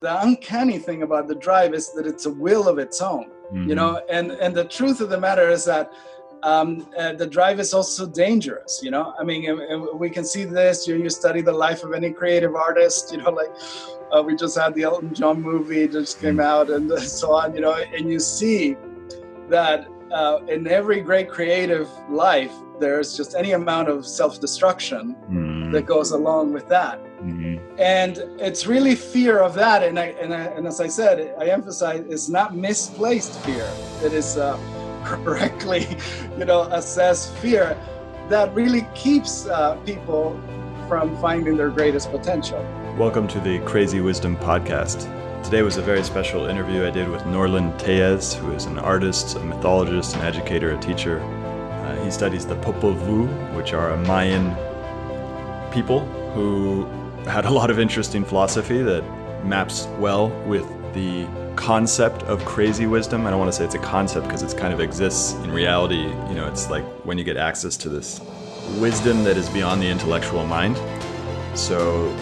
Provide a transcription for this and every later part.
the uncanny thing about the drive is that it's a will of its own mm-hmm. you know and and the truth of the matter is that um, uh, the drive is also dangerous you know i mean we can see this you, you study the life of any creative artist you know like uh, we just had the elton john movie just came mm-hmm. out and so on you know and you see that uh, in every great creative life there's just any amount of self-destruction mm-hmm. that goes along with that mm-hmm. And it's really fear of that. And I, and, I, and as i said i emphasize it's not misplaced fear. It is uh, correctly you know assessed fear that really keeps uh, people from finding their greatest potential. Welcome to the crazy wisdom podcast. Today was a very special interview I did with Norland Tellez, who is an artist, a mythologist, an educator, a teacher, uh, he studies the Popol Vuh, which are a Mayan people who had a lot of interesting philosophy that maps well with the concept of crazy wisdom. I don't want to say it's a concept because it kind of exists in reality. You know, it's like when you get access to this wisdom that is beyond the intellectual mind. So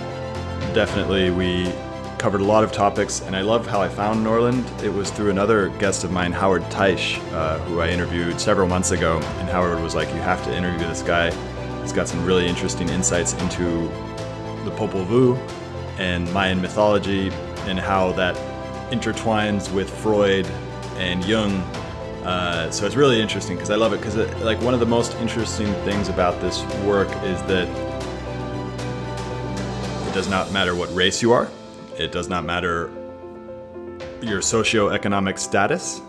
definitely we covered a lot of topics, and I love how I found Norland. It was through another guest of mine, Howard Taish, uh, who I interviewed several months ago. And Howard was like, You have to interview this guy. He's got some really interesting insights into the Popol Vuh and Mayan mythology and how that intertwines with Freud and Jung. Uh, so it's really interesting because I love it because like one of the most interesting things about this work is that it does not matter what race you are it does not matter your socioeconomic status.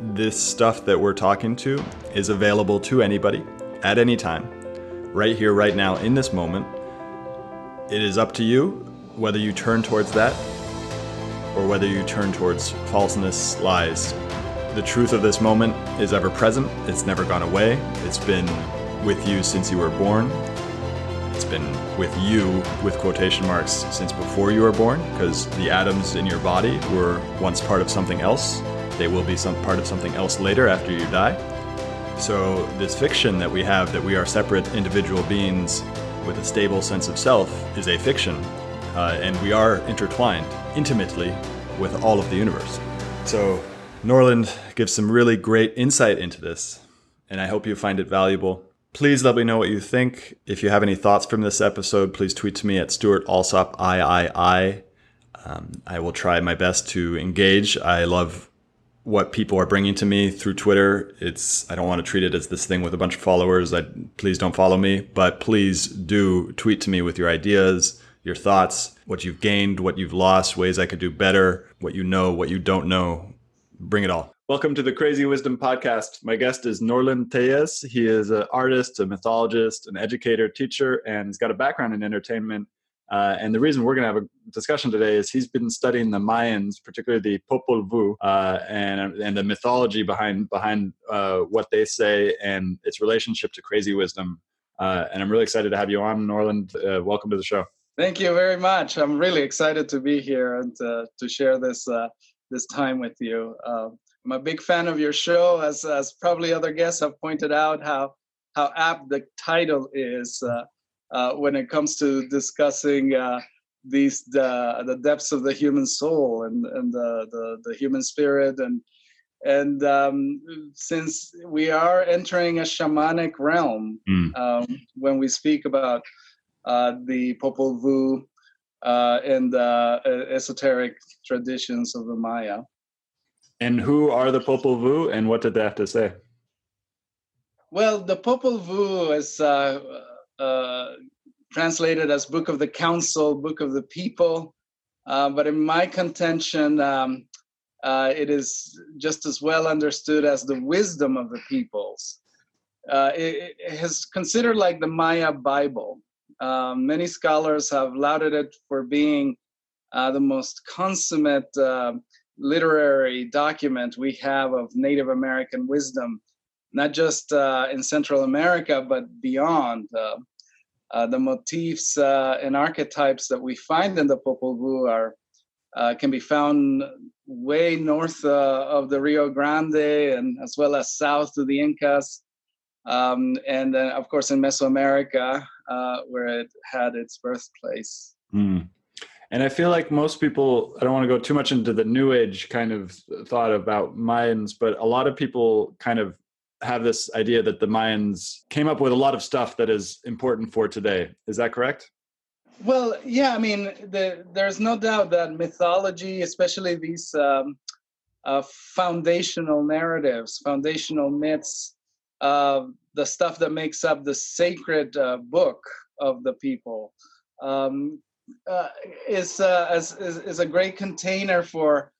This stuff that we're talking to is available to anybody at any time, right here, right now, in this moment. It is up to you whether you turn towards that or whether you turn towards falseness, lies. The truth of this moment is ever present, it's never gone away, it's been with you since you were born, it's been with you, with quotation marks, since before you were born, because the atoms in your body were once part of something else. They will be some part of something else later after you die. So, this fiction that we have that we are separate individual beings with a stable sense of self is a fiction. Uh, and we are intertwined intimately with all of the universe. So, Norland gives some really great insight into this, and I hope you find it valuable. Please let me know what you think. If you have any thoughts from this episode, please tweet to me at Stewart Alsop III. Um, I will try my best to engage. I love what people are bringing to me through Twitter. It's I don't want to treat it as this thing with a bunch of followers. I please don't follow me, but please do tweet to me with your ideas, your thoughts, what you've gained, what you've lost, ways I could do better, what you know, what you don't know. Bring it all. Welcome to the Crazy Wisdom Podcast. My guest is Norland Tellez. He is an artist, a mythologist, an educator, teacher, and he's got a background in entertainment. Uh, and the reason we're going to have a discussion today is he's been studying the Mayans, particularly the Popol Vuh, uh, and and the mythology behind behind uh, what they say and its relationship to crazy wisdom. Uh, and I'm really excited to have you on, Norland. Uh, welcome to the show. Thank you very much. I'm really excited to be here and uh, to share this this time with you. I'm a big fan of your show, as as probably other guests have pointed out how how apt the title is uh, uh, when it comes to discussing uh, these the the depths of the human soul and and the the, the human spirit and and um, since we are entering a shamanic realm mm. um, when we speak about uh, the Popol Vuh uh, and the esoteric traditions of the Maya. And who are the Popol Vuh and what did they have to say? Well, the Popol Vuh is uh, translated as Book of the Council, Book of the People. Uh, but in my contention, um, uh, it is just as well understood as the wisdom of the peoples. Uh, it, it, is considered like the Maya Bible. Um, many scholars have lauded it for being uh, the most consummate literary document we have of Native American wisdom, not just uh, in Central America, but beyond. Uh, uh, the motifs uh, and archetypes that we find in the Popol Vuh are uh, can be found way north of the Rio Grande and as well as south to the Incas, um, and then of course in Mesoamerica, where it had its birthplace. Mm. And I feel like most people, I don't want to go too much into the new age kind of thought about Mayans, but a lot of people kind of have this idea that the Mayans came up with a lot of stuff that is important for today. Is that correct? Well, yeah, I mean, the, there's no doubt that mythology, especially these um, uh, foundational narratives, foundational myths, uh, the stuff that makes up the sacred uh, book of the people, um, uh, is, uh, is, is a great container for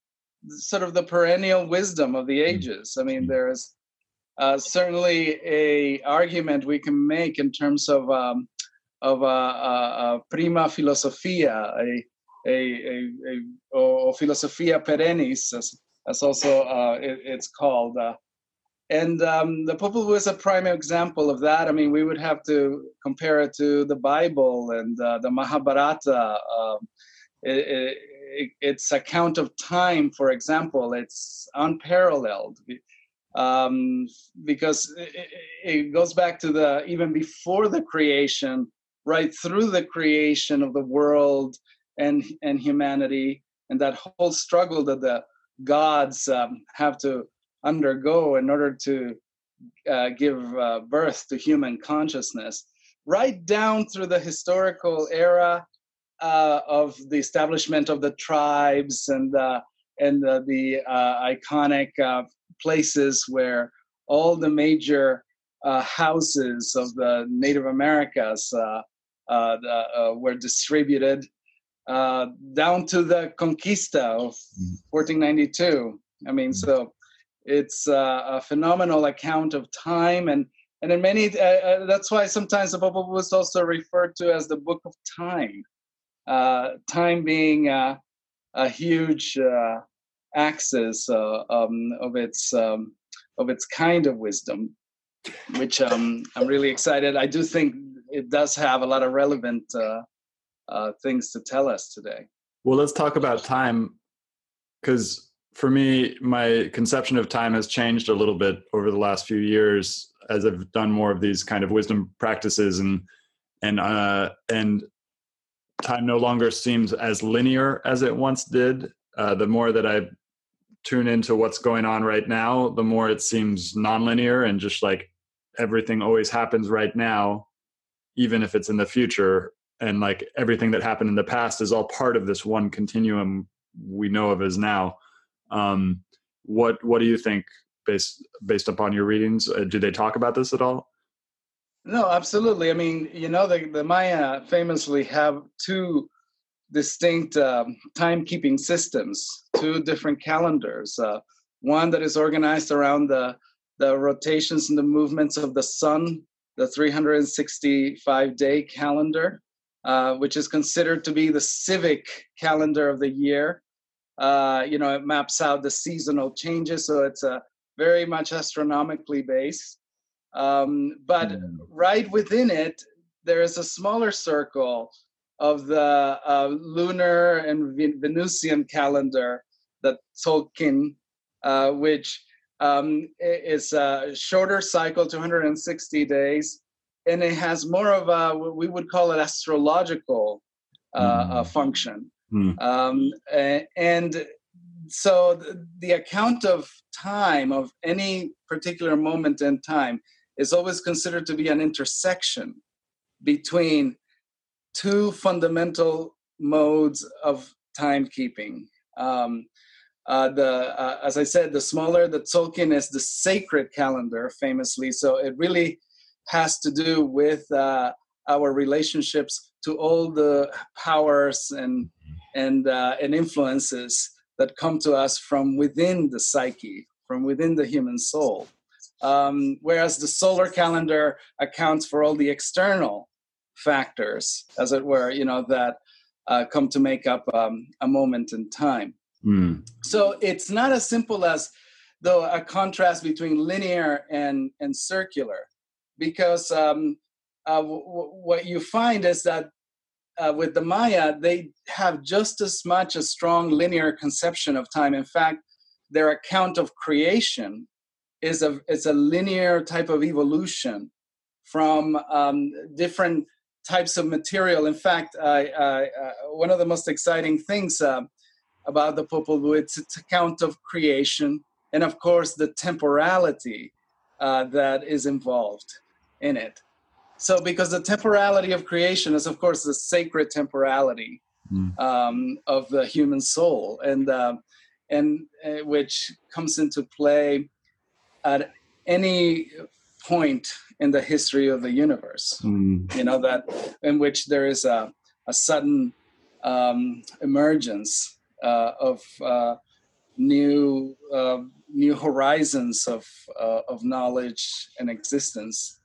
sort of the perennial wisdom of the mm. ages. I mean, mm. there is uh, certainly a argument we can make in terms of um, of a, a, a, prima philosophia, a a, a, a or philosophia perennis, as, as also uh, it, it's called. Uh, and um, the Popol Vuh is a prime example of that. I mean, we would have to compare it to the Bible and uh, the Mahabharata. Um, it, it, its account of time, for example, it's unparalleled um, because it, it goes back to the even before the creation, right through the creation of the world and and humanity, and that whole struggle that the gods um, have to undergo in order to uh, give uh, birth to human consciousness, right down through the historical era uh, of the establishment of the tribes and and the uh, iconic uh, places where all the major houses of the Native Americas the, were distributed. down to the conquista of 1492. Mm-hmm. I mean, so it's uh, a phenomenal account of time and and in many uh, uh, that's why sometimes the Vuh was also referred to as the book of time uh, time being uh, a huge uh, axis um, of its um, of its kind of wisdom which um, i'm really excited i do think it does have a lot of relevant things to tell us today well let's talk about time because for me, my conception of time has changed a little bit over the last few years as I've done more of these kind of wisdom practices and and uh, and time no longer seems as linear as it once did. Uh, the more that I tune into what's going on right now, the more it seems nonlinear and just like everything always happens right now, even if it's in the future. And like everything that happened in the past is all part of this one continuum we know of as now. Um, what what do you think based based upon your readings? Uh, do they talk about this at all? No, absolutely. I mean, you know, the, the Maya famously have two distinct um, timekeeping systems, two different calendars. Uh, one that is organized around the the rotations and the movements of the sun, the 365 day calendar, uh, which is considered to be the civic calendar of the year. Uh, you know, it maps out the seasonal changes, so it's a very much astronomically based. Um, but mm. right within it, there is a smaller circle of the uh, lunar and Venusian calendar that Tzolkin, uh, which um, is a shorter cycle, 260 days, and it has more of a we would call it astrological uh, mm. function. Mm. Um, and so the account of time, of any particular moment in time, is always considered to be an intersection between two fundamental modes of timekeeping. Um, uh, the uh, as I said, the smaller the Tzolkin is the sacred calendar, famously. So it really has to do with uh, our relationships to all the powers and and uh, and influences that come to us from within the psyche, from within the human soul. Um, whereas the solar calendar accounts for all the external factors, as it were, you know, that uh, come to make up um, a moment in time. Mm. So it's not as simple as though a contrast between linear and and circular, because um, uh, w- w- what you find is that uh, with the Maya, they have just as much a strong linear conception of time. In fact, their account of creation is a is a linear type of evolution from um, different types of material. In fact, I, I, uh, one of the most exciting things uh, about the Popol Vuh it's its account of creation, and of course the temporality uh, that is involved in it. So, because the temporality of creation is, of course, the sacred temporality mm. um, of the human soul, and uh, and uh, which comes into play at any point in the history of the universe. Mm. You know that in which there is a, a sudden um, emergence uh, of uh, new uh, new horizons of uh, of knowledge and existence.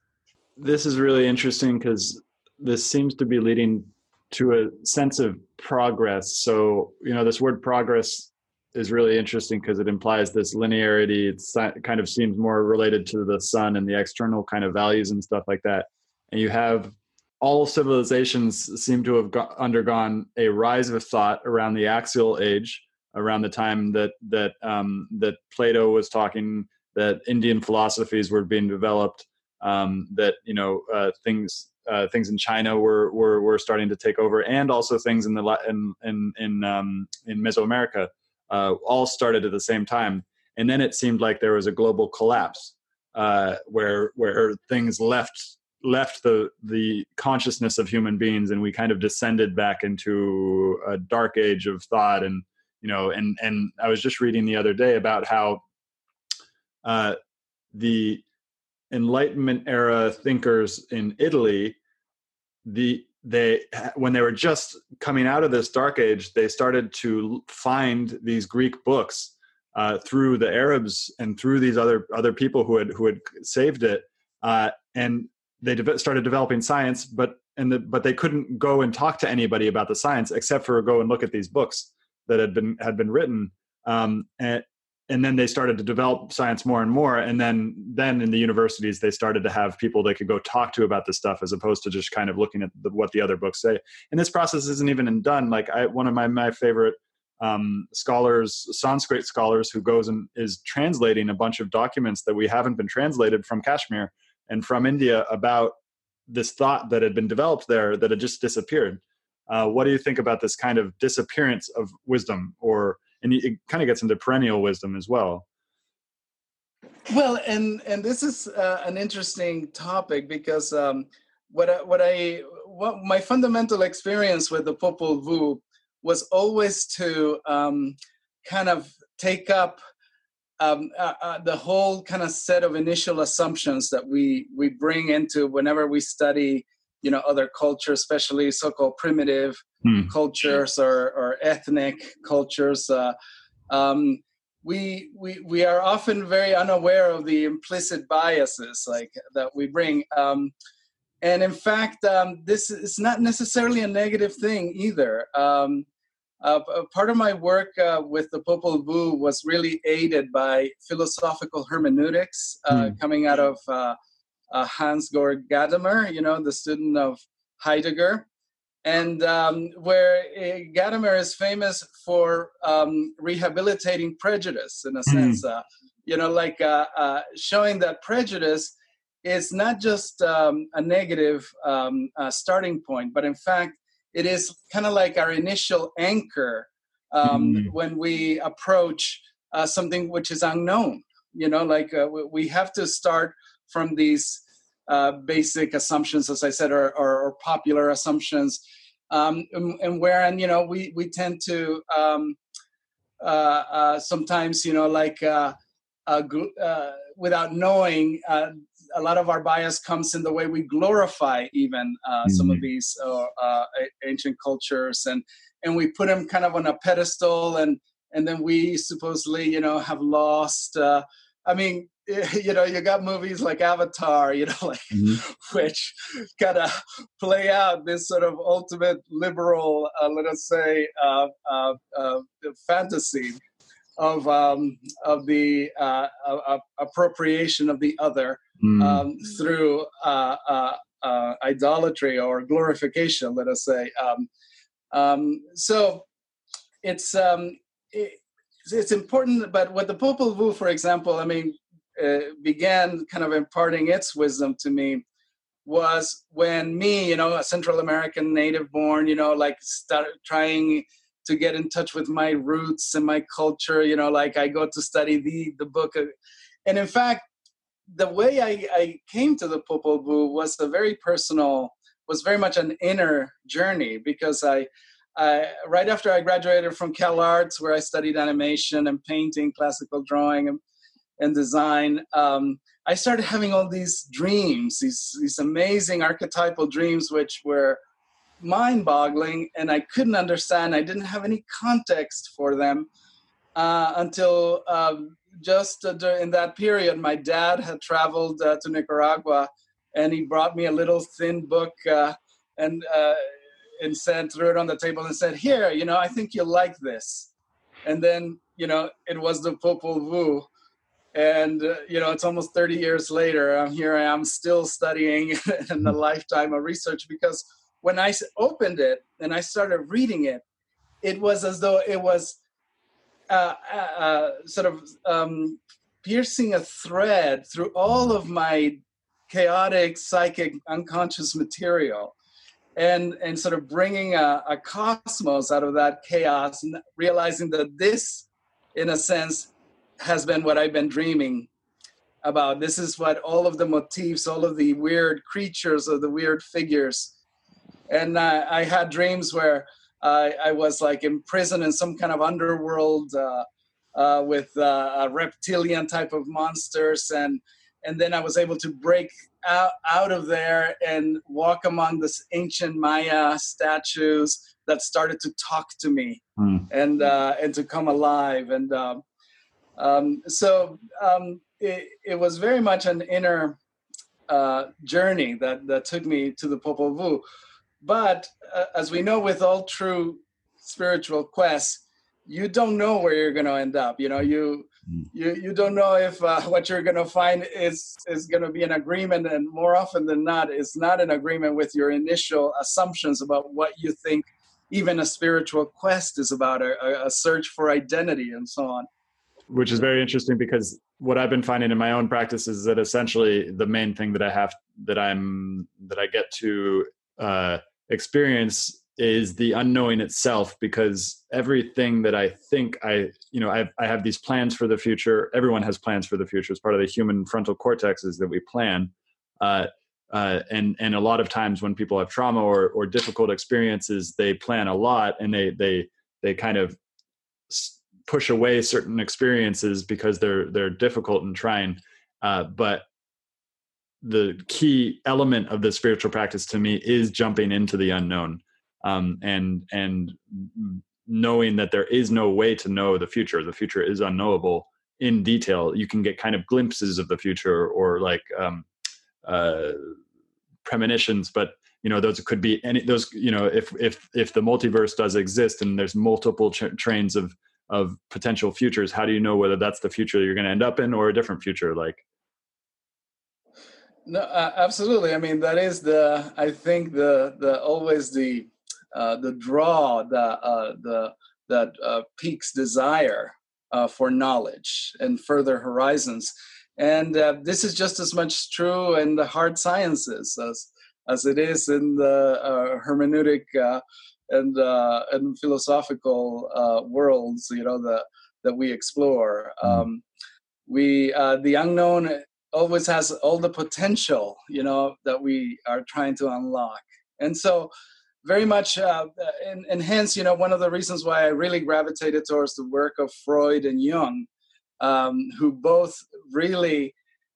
This is really interesting because this seems to be leading to a sense of progress. So you know, this word progress is really interesting because it implies this linearity. It kind of seems more related to the sun and the external kind of values and stuff like that. And you have all civilizations seem to have go- undergone a rise of thought around the axial age, around the time that that um, that Plato was talking, that Indian philosophies were being developed, um, that you know uh, things uh, things in China were, were were starting to take over, and also things in the in in in, um, in Mesoamerica uh, all started at the same time. And then it seemed like there was a global collapse uh, where where things left left the the consciousness of human beings and we kind of descended back into a dark age of thought and you know and and I was just reading the other day about how uh, the Enlightenment era thinkers in Italy the they when they were just coming out of this dark age they started to find these greek books uh, through the arabs and through these other other people who had who had saved it uh, and they de- started developing science but and the, but they couldn't go and talk to anybody about the science except for go and look at these books that had been had been written um, and and then they started to develop science more and more. And then then in the universities they started to have people they could go talk to about this stuff as opposed to just kind of looking at the, what the other books say. And this process isn't even done. Like I, one of my, my favorite um, scholars sanskrit scholars who goes and is translating a bunch of documents that we haven't been translated from kashmir and from india about this thought that had been developed there that had just disappeared. Uh, what do you think about this kind of disappearance of wisdom or and it kind of gets into perennial wisdom as well. Well and and this is uh, an interesting topic because um, what I, what I what my fundamental experience with the Popol Vuh was always to um, kind of take up um, uh, uh, the whole kind of set of initial assumptions that we we bring into whenever we study you know other cultures especially so-called primitive hmm. cultures or, or ethnic cultures uh, um, we, we we are often very unaware of the implicit biases like that we bring um, and in fact um, this is not necessarily a negative thing either um, uh, part of my work uh, with the Popol Vuh was really aided by philosophical hermeneutics uh, hmm. coming out of uh, uh, Hans Georg Gadamer, you know, the student of Heidegger, and um, where uh, Gadamer is famous for um, rehabilitating prejudice in a hmm. sense, uh, you know, like uh, uh, showing that prejudice is not just um, a negative um, uh, starting point, but in fact, it is kind of like our initial anchor mm. when we approach something which is unknown. You know, like we have to start from these uh, basic assumptions, as I said, or, or, or popular assumptions, um, and, and wherein you know we we tend to um, uh, uh, sometimes you know like uh, uh, uh, without knowing. a lot of our bias comes in the way we glorify even mm-hmm. some of mm-hmm. these ancient cultures, and and we put them kind of on a pedestal, and and then we supposedly you know have lost. I mean, you know, you got movies like Avatar, you know, like mm-hmm. which kind of play out this sort of ultimate liberal, uh, let us say, uh, uh, uh fantasy of um, of the uh, appropriation of the other mm. um, through uh, idolatry or glorification, let us say. Um, um so it's um, it, it's important, but with the Popol Vuh, for example, I mean, uh, began kind of imparting its wisdom to me was when me, you know, a Central American native born, you know, like started trying to get in touch with my roots and my culture, you know, like I go to study the the book. And in fact, the way I, I came to the Popol Vuh was a very personal, was very much an inner journey because I, I right after I graduated from Cal Arts, where I studied animation and painting, classical drawing, and, and design. Um, I started having all these dreams, these these amazing archetypal dreams, which were mind-boggling, and I couldn't understand. I didn't have any context for them uh, until um, just uh, in that period. My dad had traveled uh, to Nicaragua, and he brought me a little thin book uh, and uh, and said, threw it on the table and said, "Here, you know, I think you'll like this." And then, you know, it was the Popol Vuh and uh, you know it's almost 30 years later i'm here i am still studying in the lifetime of research because when i opened it and i started reading it it was as though it was uh, uh, uh, sort of um, piercing a thread through all of my chaotic psychic unconscious material and and sort of bringing a, a cosmos out of that chaos and realizing that this in a sense has been what I've been dreaming about. This is what all of the motifs, all of the weird creatures, or the weird figures. And uh, I had dreams where uh, I was like imprisoned in some kind of underworld uh, uh with uh, a reptilian type of monsters, and and then I was able to break out, out of there and walk among this ancient Maya statues that started to talk to me mm. and uh, and to come alive and. Um, so um, it, it, was very much an inner uh, journey that, that took me to the Popol Vuh. But uh, as we know, with all true spiritual quests, you don't know where you're going to end up. You know, you hmm. you you don't know if uh, what you're going to find is is going to be an agreement, and more often than not, it's not an agreement with your initial assumptions about what you think. Even a spiritual quest is about a, a search for identity and so on which is very interesting because what I've been finding in my own practice is that essentially the main thing that I have that I'm that I get to uh, experience is the unknowing itself because everything that I think I you know I I have these plans for the future. Everyone has plans for the future. It's part of the human frontal cortex is that we plan. Uh, uh, and and a lot of times when people have trauma or or difficult experiences, they plan a lot and they they they kind of push away certain experiences because they're they're difficult and trying. Uh, but the key element of the spiritual practice to me is jumping into the unknown um, and and knowing that there is no way to know the future. The future is unknowable in detail. You can get kind of glimpses of the future or like um, uh, premonitions, but you know those could be any those you know if if if the multiverse does exist and there's multiple tra- trains of of potential futures how do you know whether that's the future you're going to end up in or a different future? Like no uh, absolutely. I mean that is the i think the the always the uh, the draw the uh, the that uh, desire uh, for knowledge and further horizons. And uh, this is just as much true in the hard sciences as as it is in the uh, hermeneutic uh, and uh, and philosophical uh, worlds, you know, the, that we explore. Mm-hmm. Um, we uh, the unknown always has all the potential, you know, that we are trying to unlock, and so very much uh, and, and hence you know one of the reasons why i really gravitated towards the work of freud and jung um, who both really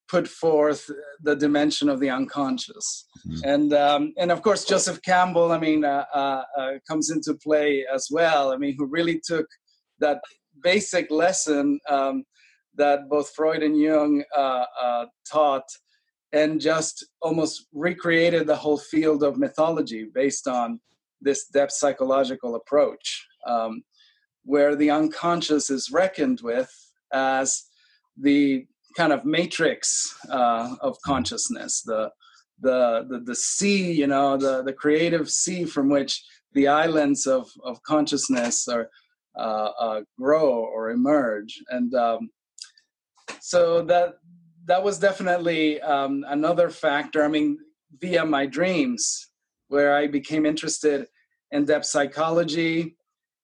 put forth the dimension of the unconscious. Mm-hmm. And um, and of course Joseph Campbell, I mean, uh, uh, uh, comes into play as well. I mean, who really took that basic lesson um, that both Freud and Jung uh, uh, taught, and just almost recreated the whole field of mythology based on this depth psychological approach, um, where the unconscious is reckoned with as the kind of matrix uh, of consciousness, the, the the the sea, you know, the the creative sea from which the islands of of consciousness are uh, uh, grow or emerge, and um, so that that was definitely um, another factor. I mean, via my dreams, where I became interested in depth psychology.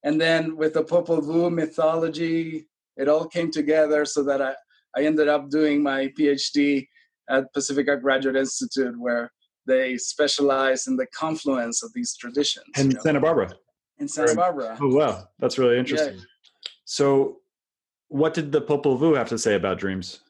And then with the Popol Vuh mythology, it all came together so that I, I ended up doing my PhD at Pacifica Graduate Institute, where they specialize in the confluence of these traditions. In you know? Santa Barbara. In Santa Barbara. Oh wow, that's really interesting. Yeah. So, what did the Popol Vuh have to say about dreams?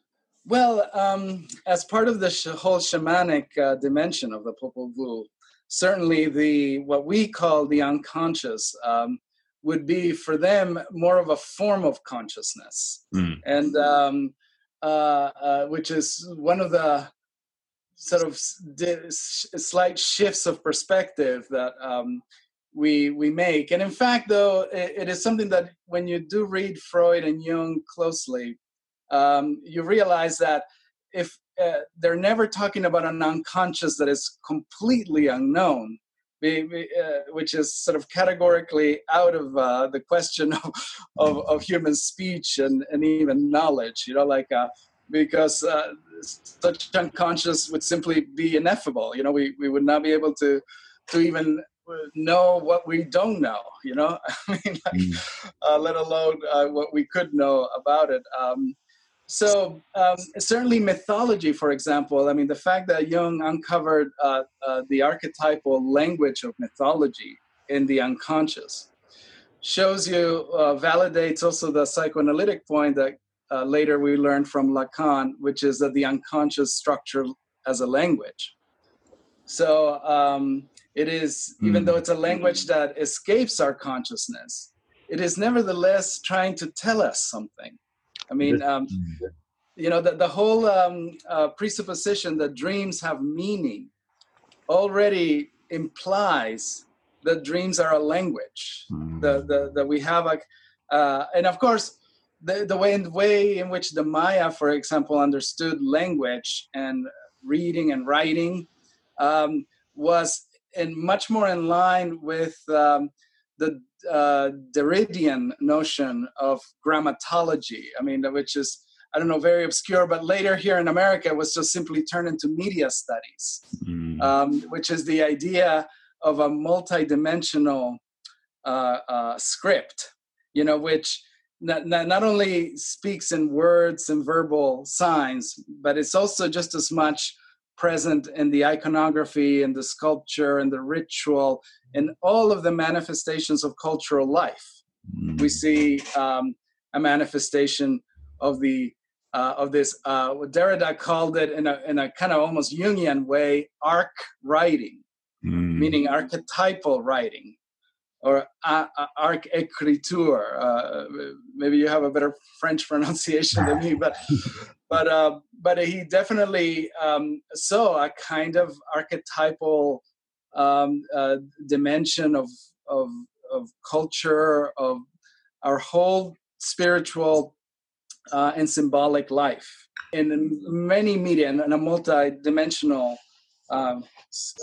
Well, um, as part of the sh- whole shamanic uh, dimension of the Popol Vuh, certainly the what we call the unconscious um, would be for them more of a form of consciousness, mm. and um, which is one of the sort of slight shifts of perspective that um, we we make. And in fact, though, it, it is something that when you do read Freud and Jung closely, um, you realize that if uh, they're never talking about an unconscious that is completely unknown, uh, which is sort of categorically out of uh, the question of, of, of, human speech and, and even knowledge. You know, like uh, because uh, such unconscious would simply be ineffable. You know, we, we would not be able to to even know what we don't know. You know, I mean, like, mm. uh, let alone uh, what we could know about it. Um, so um, certainly mythology, for example. I mean, the fact that Jung uncovered uh, uh, the archetypal language of mythology in the unconscious shows you uh, validates also the psychoanalytic point that uh, later we learned from Lacan, which is that the unconscious structure as a language. So um, it is, mm. even though it's a language that escapes our consciousness, it is nevertheless trying to tell us something. I mean, um, you know, the, the whole um, uh, presupposition that dreams have meaning already implies that dreams are a language, mm. the, the, that we have like, uh, and of course, the, the way, the way in which the Maya, for example, understood language and reading and writing um, was in much more in line with um, the uh, Derridian notion of grammatology. I mean, which is I don't know, very obscure, but later here in America it was just simply turned into media studies, mm. um, which is the idea of a multidimensional uh, uh, script, you know, which not, not, not only speaks in words and verbal signs, but it's also just as much present in the iconography and the sculpture and the ritual and all of the manifestations of cultural life. Mm. We see um, a manifestation of the uh, of this. Uh, what Derrida called it in a in a kind of almost Jungian way, arc writing, mm. meaning archetypal writing or uh, arc écriture. Uh, maybe you have a better French pronunciation than me, but but uh, but he definitely um, saw a kind of archetypal um, uh, dimension of of of culture of our whole spiritual uh, and symbolic life in many media and a multi-dimensional um,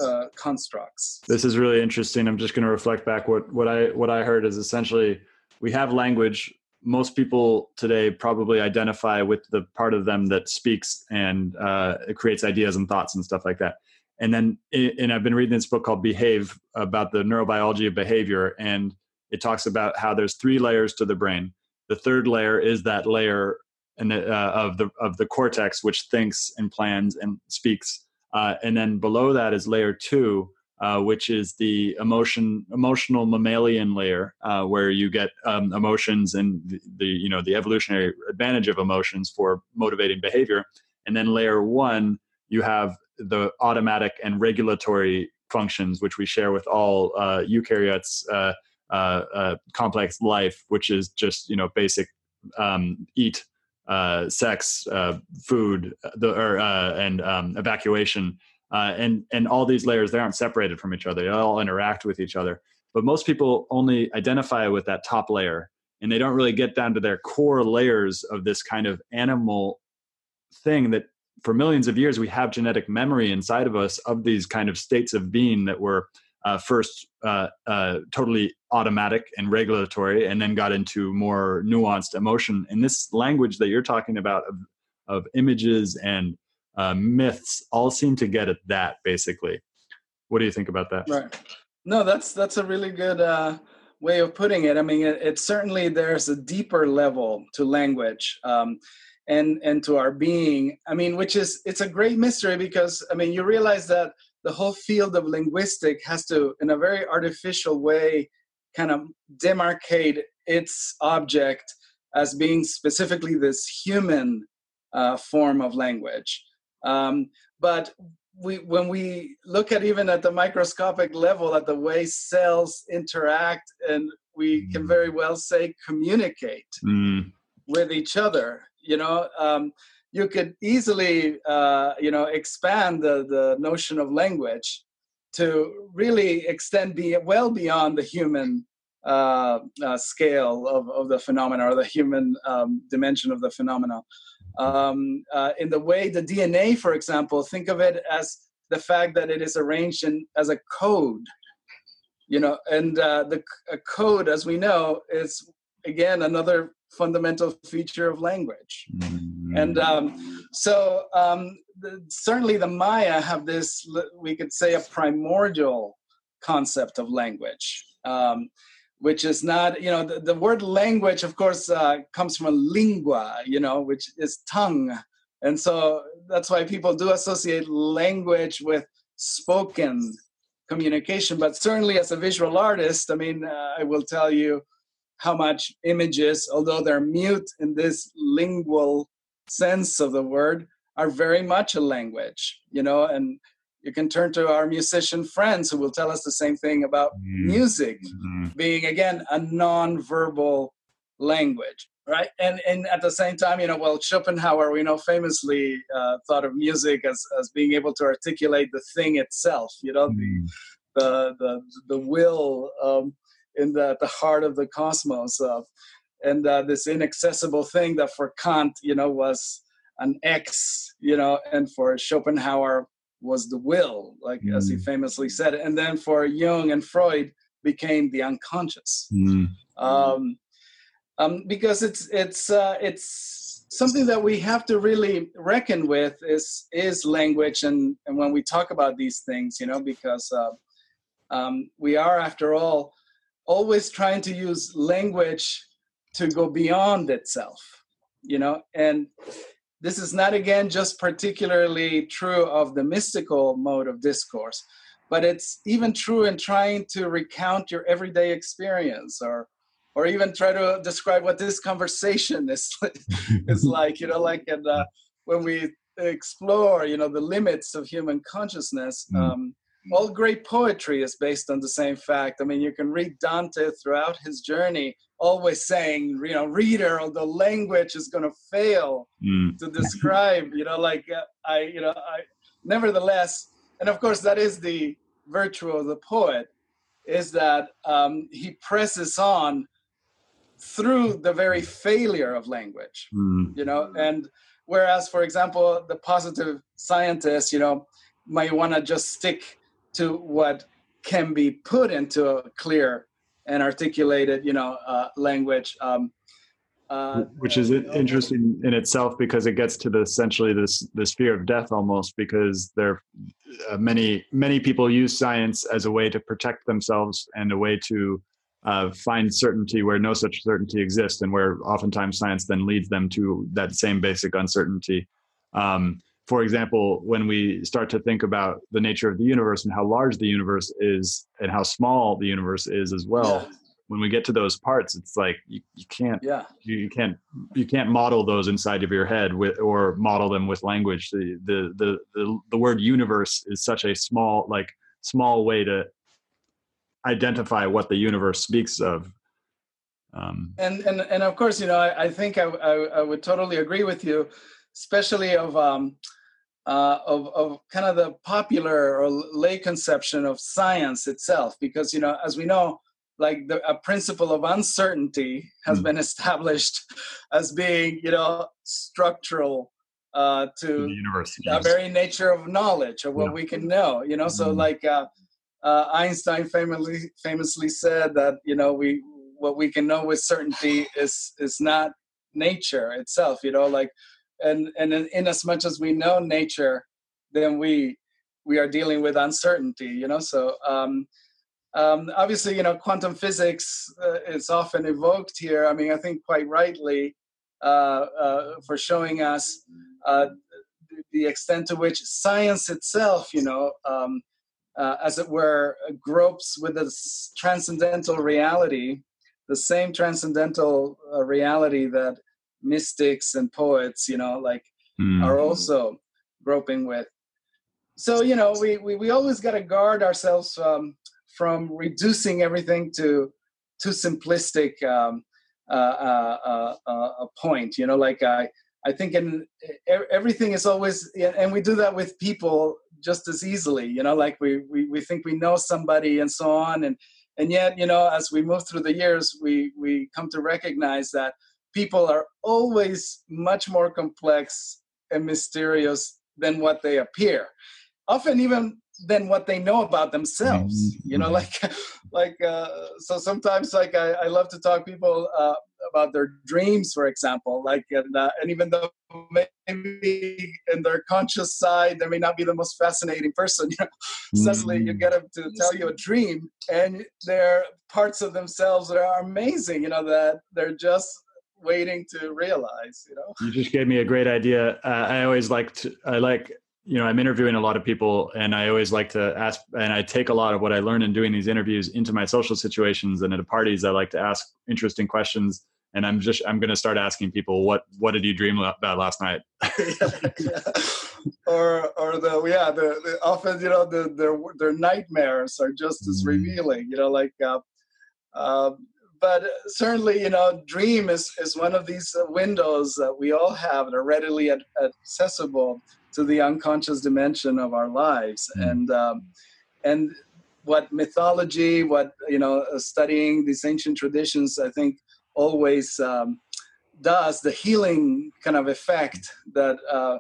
uh, constructs. This is really interesting. I'm just going to reflect back what what I what I heard is essentially we have language. Most people today probably identify with the part of them that speaks and uh, it creates ideas and thoughts and stuff like that. And then, and I've been reading this book called Behave about the neurobiology of behavior, and it talks about how there's three layers to the brain. The third layer is that layer and uh, of the of the cortex, which thinks and plans and speaks uh, and then below that is layer two, uh, which is the emotion emotional mammalian layer, uh, where you get um, emotions and the, the, you know the evolutionary advantage of emotions for motivating behavior. And then layer one, you have the automatic and regulatory functions, which we share with all uh, eukaryotes. Uh, uh, complex life, which is just you know basic um, eat, uh, sex, uh, food, the, or, uh, and um, evacuation, uh, and and all these layers they aren't separated from each other. They all interact with each other. But most people only identify with that top layer, and they don't really get down to their core layers of this kind of animal thing that for millions of years we have genetic memory inside of us of these kind of states of being that were uh, first uh, uh, totally automatic and regulatory, and then got into more nuanced emotion. And this language that you're talking about of, of images and uh, myths all seem to get at that basically. What do you think about that? Right. No, that's that's a really good uh, way of putting it. I mean, it, it, certainly there's a deeper level to language um, and and to our being. I mean, which is it's a great mystery because I mean, you realize that the whole field of linguistic has to, in a very artificial way, kind of demarcate its object as being specifically this human uh, form of language. Um, but we, when we look at even at the microscopic level at the way cells interact, and we can mm. very well say communicate mm. with each other. You know, um, you could easily, uh, you know, expand the the notion of language to really extend be well beyond the human uh, uh, scale of, of the phenomena or the human um, dimension of the phenomena. Um, uh, in the way the DNA, for example, think of it as the fact that it is arranged in, as a code. You know, and uh, the code, as we know, is again another fundamental feature of language. Mm-hmm. And um, so, um, the, certainly, the Maya have this, we could say, a primordial concept of language. Um, which is not you know the, the word language of course uh, comes from a lingua you know which is tongue and so that's why people do associate language with spoken communication but certainly as a visual artist i mean uh, i will tell you how much images although they're mute in this lingual sense of the word are very much a language you know and you can turn to our musician friends who will tell us the same thing about mm-hmm. music mm-hmm. being again a non-verbal language right and and at the same time you know well schopenhauer we know famously uh, thought of music as as being able to articulate the thing itself you know mm-hmm. the, the the will um, in the the heart of the cosmos uh, and uh, this inaccessible thing that for kant you know was an x you know and for schopenhauer was the will, like mm. as he mm. famously said. And then for Jung and Freud became the unconscious. Mm. Um, um, because it's it's uh, it's something that we have to really reckon with is is language and and when we talk about these things, you know, because uh, um, we are after all always trying to use language to go beyond itself, you know, and this is not, again, just particularly true of the mystical mode of discourse, but it's even true in trying to recount your everyday experience or or even try to describe what this conversation is is like you know like uh, when we explore you know the limits of human consciousness mm. um, all great poetry is based on the same fact i mean you can read dante throughout his journey always saying, you know, reader, the language is going to fail mm. to describe, you know, like uh, I, you know, I, nevertheless, and of course, that is the virtue of the poet, is that um, he presses on through the very failure of language, mm. you know, and whereas, for example, the positive scientist, you know, might want to just stick to what can be put into a clear and articulated, you know, uh, language. Um, uh, Which is interesting in itself because it gets to the essentially this this fear of death almost because there uh, many many people use science as a way to protect themselves and a way to uh, find certainty where no such certainty exists and where oftentimes science then leads them to that same basic uncertainty. Um, for example, when we start to think about the nature of the universe and how large the universe is and how small the universe is as well, yeah. when we get to those parts, it's like you, you can't yeah. you, you can't you can't model those inside of your head with or model them with language. The, the the the the word universe is such a small like small way to identify what the universe speaks of. Um, and and and of course, you know, I, I think I, I, I would totally agree with you especially of um, uh, of, of kind of the popular or lay conception of science itself because you know as we know like the a principle of uncertainty has mm. been established as being you know structural uh, to the, universe, the yes. very nature of knowledge or what yeah. we can know you know mm. so like uh, uh, einstein famously famously said that you know we what we can know with certainty is is not nature itself you know like and and in, in as much as we know nature, then we we are dealing with uncertainty. You know, so. Um, um, obviously, you know, quantum physics uh, is often evoked here. I mean, I think quite rightly uh, uh, for showing us uh, the extent to which science itself, you know, um, uh, as it were, gropes with a transcendental reality, the same transcendental uh, reality that mystics and poets, you know, like mm. are also groping with. So, you know, we, we, we always got to guard ourselves um, from reducing everything to too simplistic um, uh, uh, uh, uh a point. You know, like I, I think in everything is always, and we do that with people just as easily. You know, like we we we think we know somebody and so on, and and yet, you know, as we move through the years, we we come to recognize that people are always much more complex and mysterious than what they appear. Often, even than what they know about themselves mm-hmm. you know like like uh, so sometimes like I, I love to talk people uh, about their dreams for example like and, uh, and even though maybe in their conscious side they may not be the most fascinating person you know mm-hmm. suddenly you get them to tell you a dream and there are parts of themselves that are amazing you know that they're just waiting to realize you know you just gave me a great idea uh, i always like to i like you know, I'm interviewing a lot of people and I always like to ask, and I take a lot of what I learn in doing these interviews into my social situations and at parties. I like to ask interesting questions and I'm just, I'm going to start asking people, what, what did you dream about last night? yeah, yeah. Or, or the, yeah, the, the, often, you know, the, their, their nightmares are just as mm-hmm. revealing, you know, like, uh, uh, but certainly, you know, dream is, is one of these windows that we all have that are readily accessible to the unconscious dimension of our lives mm. and um, and what mythology what you know uh, studying these ancient traditions i think always um, does the healing kind of effect that uh,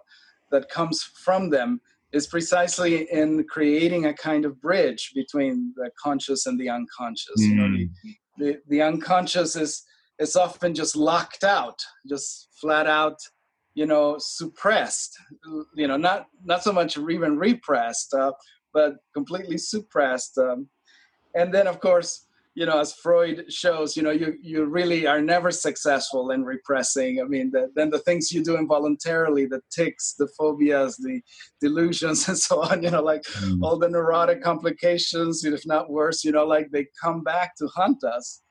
that comes from them is precisely in creating a kind of bridge between the conscious and the unconscious mm. you know the. The, the unconscious is is often just locked out just flat out you know suppressed. You know not not so much even repressed uh, but completely suppressed um, and then of course you know as freud shows you know you you really are never successful in repressing i mean the, then the things you do involuntarily the tics the phobias the delusions and so on you know like mm. all the neurotic complications if not worse you know like they come back to haunt us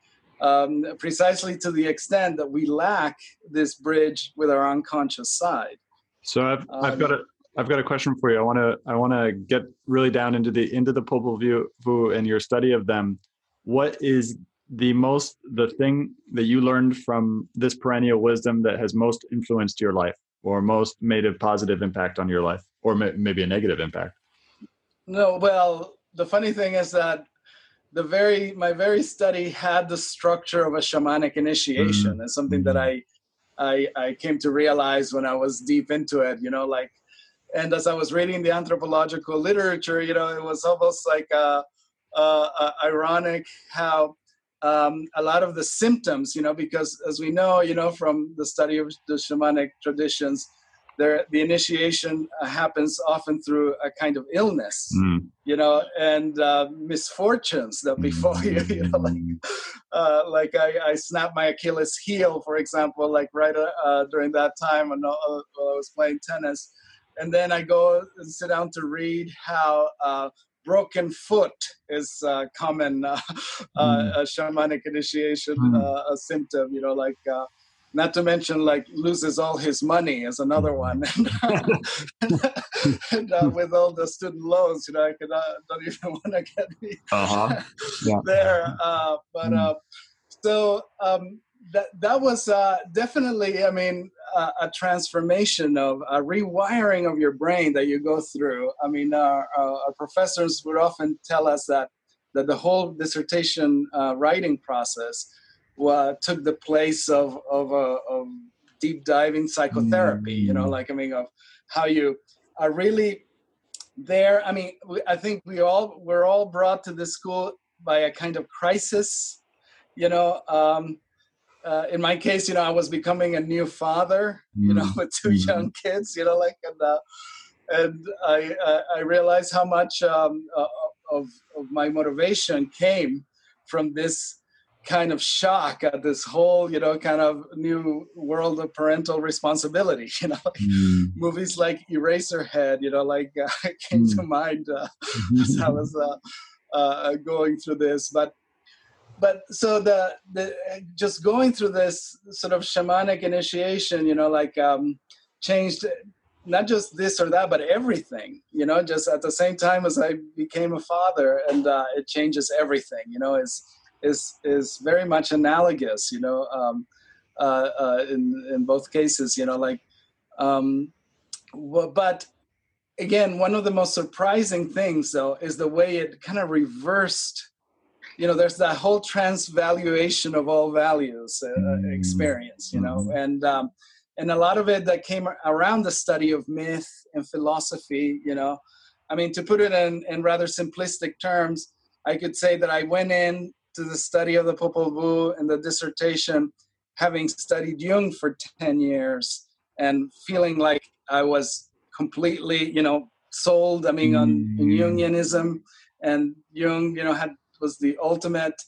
um, precisely to the extent that we lack this bridge with our unconscious side. So I've, um, I've got a I've got a question for you. I want to I want to get really down into the into the Popol Vuh and your study of them. What is the most the thing that you learned from this perennial wisdom that has most influenced your life, or most made a positive impact on your life, or may, maybe a negative impact? No, well, the funny thing is that the very my very study had the structure of a shamanic initiation. Mm-hmm. something that mm-hmm. I, I I came to realize when I was deep into it. You know, like, and as I was reading the anthropological literature, you know, it was almost like uh, uh, uh, ironic how um, a lot of the symptoms, you know, because as we know, you know, from the study of the shamanic traditions, there the initiation uh, happens often through a kind of illness mm. you know and uh, misfortunes that before you you know like uh, like I, I snapped my achilles heel for example like right uh, uh during that time when uh, i was playing tennis and then i go and sit down to read how broken foot is uh, common uh, mm. a shamanic initiation mm. a symptom you know like not to mention like loses all his money is another one and, uh, with all the student loans you know i could, uh, don't even want to get me uh-huh. yeah. there uh, but mm. uh, so um, that that was uh, definitely i mean a transformation of a rewiring of your brain that you go through i mean our, our professors would often tell us that that the whole dissertation uh, writing process uh, took the place of of, uh, of deep diving psychotherapy. Mm. You know, mm. like I mean, of how you are really there. I mean, I think we all we're all brought to this school by a kind of crisis. You know, um, uh, in my case, you know, I was becoming a new father, you know, mm. with 2 mm young kids, you know, like, and, uh, and I, I realized how much um, uh, of, of my motivation came from this kind of shock at this whole, you know, kind of new world of parental responsibility. You know, like mm. movies like Eraserhead, you know, like uh, came mm. to mind uh, as I was uh, uh, going through this. But but so the the just going through this sort of shamanic initiation, you know, like um, changed not just this or that, but everything. You know, just at the same time as I became a father, and uh, it changes everything. You know, is is is very much analogous. You know, um, uh, uh, in in both cases. You know, like, um, but again, one of the most surprising things though is the way it kind of reversed you know there's that whole transvaluation of all values uh, mm. experience you know mm-hmm. and um, and a lot of it that came around the study of myth and philosophy you know i mean to put it in, in rather simplistic terms i could say that i went in to the study of the popol vuh and the dissertation having studied jung for 10 years and feeling like i was completely you know sold i mean on mm. jungianism and jung you know had was the ultimate.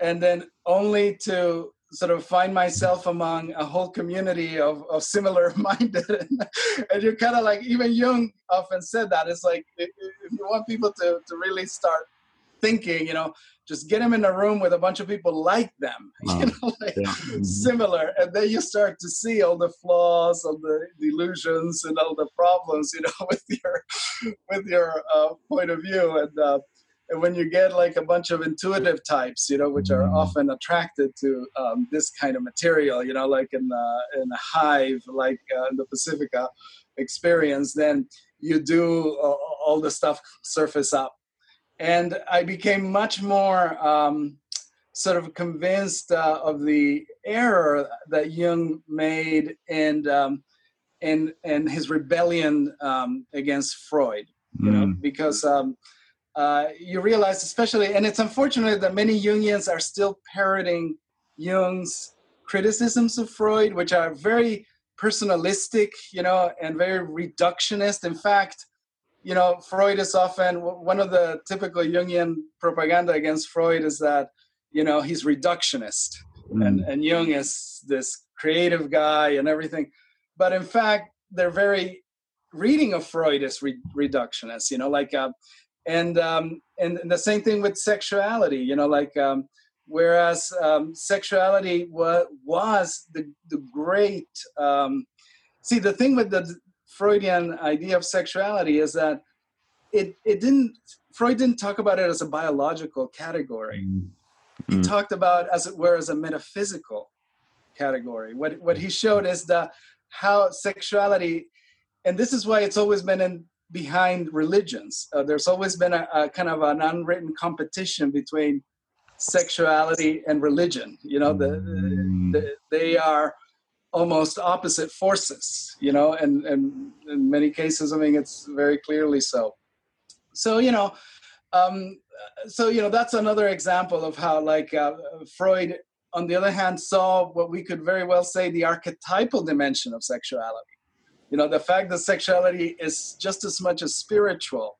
And then only to sort of find myself among a whole community of, of similar minded. And you're kind of like even jung often said that it's like if, you want people to, to really start thinking you know just get them in a room with a bunch of people like them oh, you know like yeah. Mm-hmm. similar. And then you start to see all the flaws all the delusions and all the problems you know with your with your uh, point of view. And uh, and when you get like a bunch of intuitive types you know which are mm-hmm. often attracted to um, this kind of material you know like in the, in a hive like uh, in the pacifica experience then you do uh, all the stuff surface up and i became much more um, sort of convinced uh, of the error that jung made and um, in in his rebellion um, against freud you mm. know because um, uh, you realize, especially, and it's unfortunate that many Jungians are still parroting Jung's criticisms of Freud, which are very personalistic, you know, and very reductionist. In fact, you know, Freud is often one of the typical Jungian propaganda against Freud is that, you know, he's reductionist, mm. and and Jung is this creative guy and everything. But in fact, their very reading of Freud is re- reductionist. You know, like. Uh, and um, and the same thing with sexuality you know like um, whereas um, sexuality wa- was the the great um, see the thing with the freudian idea of sexuality is that it it didn't freud didn't talk about it as a biological category. Mm-hmm. he talked about as it were as a metaphysical category. What what he showed is the how sexuality and this is why it's always been in behind religions. Uh, there's always been a, a, kind of an unwritten competition between sexuality and religion. You know, the, the, they are almost opposite forces. You know, and and in many cases, I mean, it's very clearly so. So you know, um, so you know, that's another example of how like uh, Freud. On the other hand, saw what we could very well say the archetypal dimension of sexuality you know the fact that sexuality is just as much a spiritual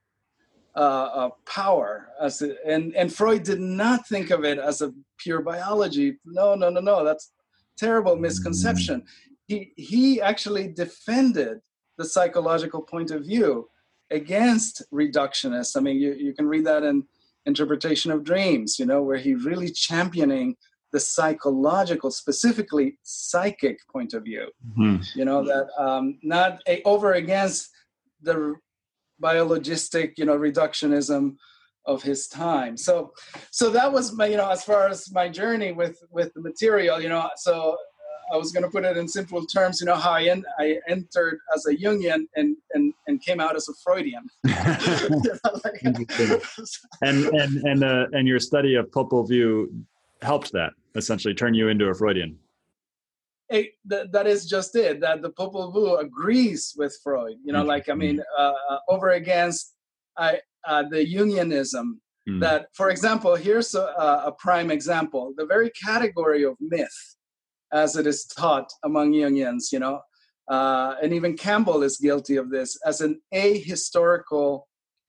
uh, uh, power as it, and and Freud did not think of it as a pure biology. No, no, no, no. That's terrible misconception. He he actually defended the psychological point of view against reductionists. I mean, you, you can read that in Interpretation of Dreams, you know, where he really championing the psychological, specifically psychic point of view. Mm-hmm. You know that um, not a, over against the biologistic, you know, reductionism of his time. So, so that was my, you know, as far as my journey with with the material, you know, so. I was going to put it in simple terms, you know, how I, en- I entered as a Jungian and, and, and came out as a Freudian. and and and uh, and your study of Popol Vuh helped that essentially turn you into a Freudian. It, th- that is just it. That the Popol Vuh agrees with Freud. You know, like I mean, uh, uh, over against uh, the Jungianism. Mm. That, for example, here's a, a, prime example: the very category of myth as it is taught among Jungians, you know, uh, and even Campbell is guilty of this as an ahistorical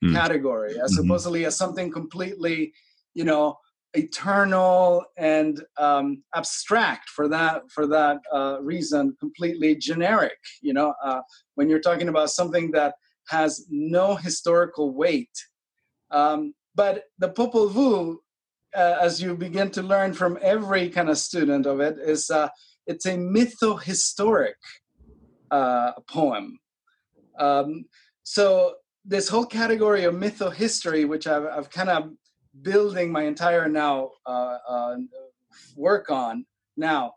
mm. category, as mm-hmm. supposedly as something completely, you know, eternal and um, abstract for that for that uh, reason, completely generic. You know, uh, when you're talking about something that has no historical weight. Um, but the Popol Vuh, uh, as you begin to learn from every kind of student of it, is uh, it's a mytho-historic uh, poem. Um, so this whole category of mytho-history, which I've, I've kind of building my entire now uh, uh, work on now,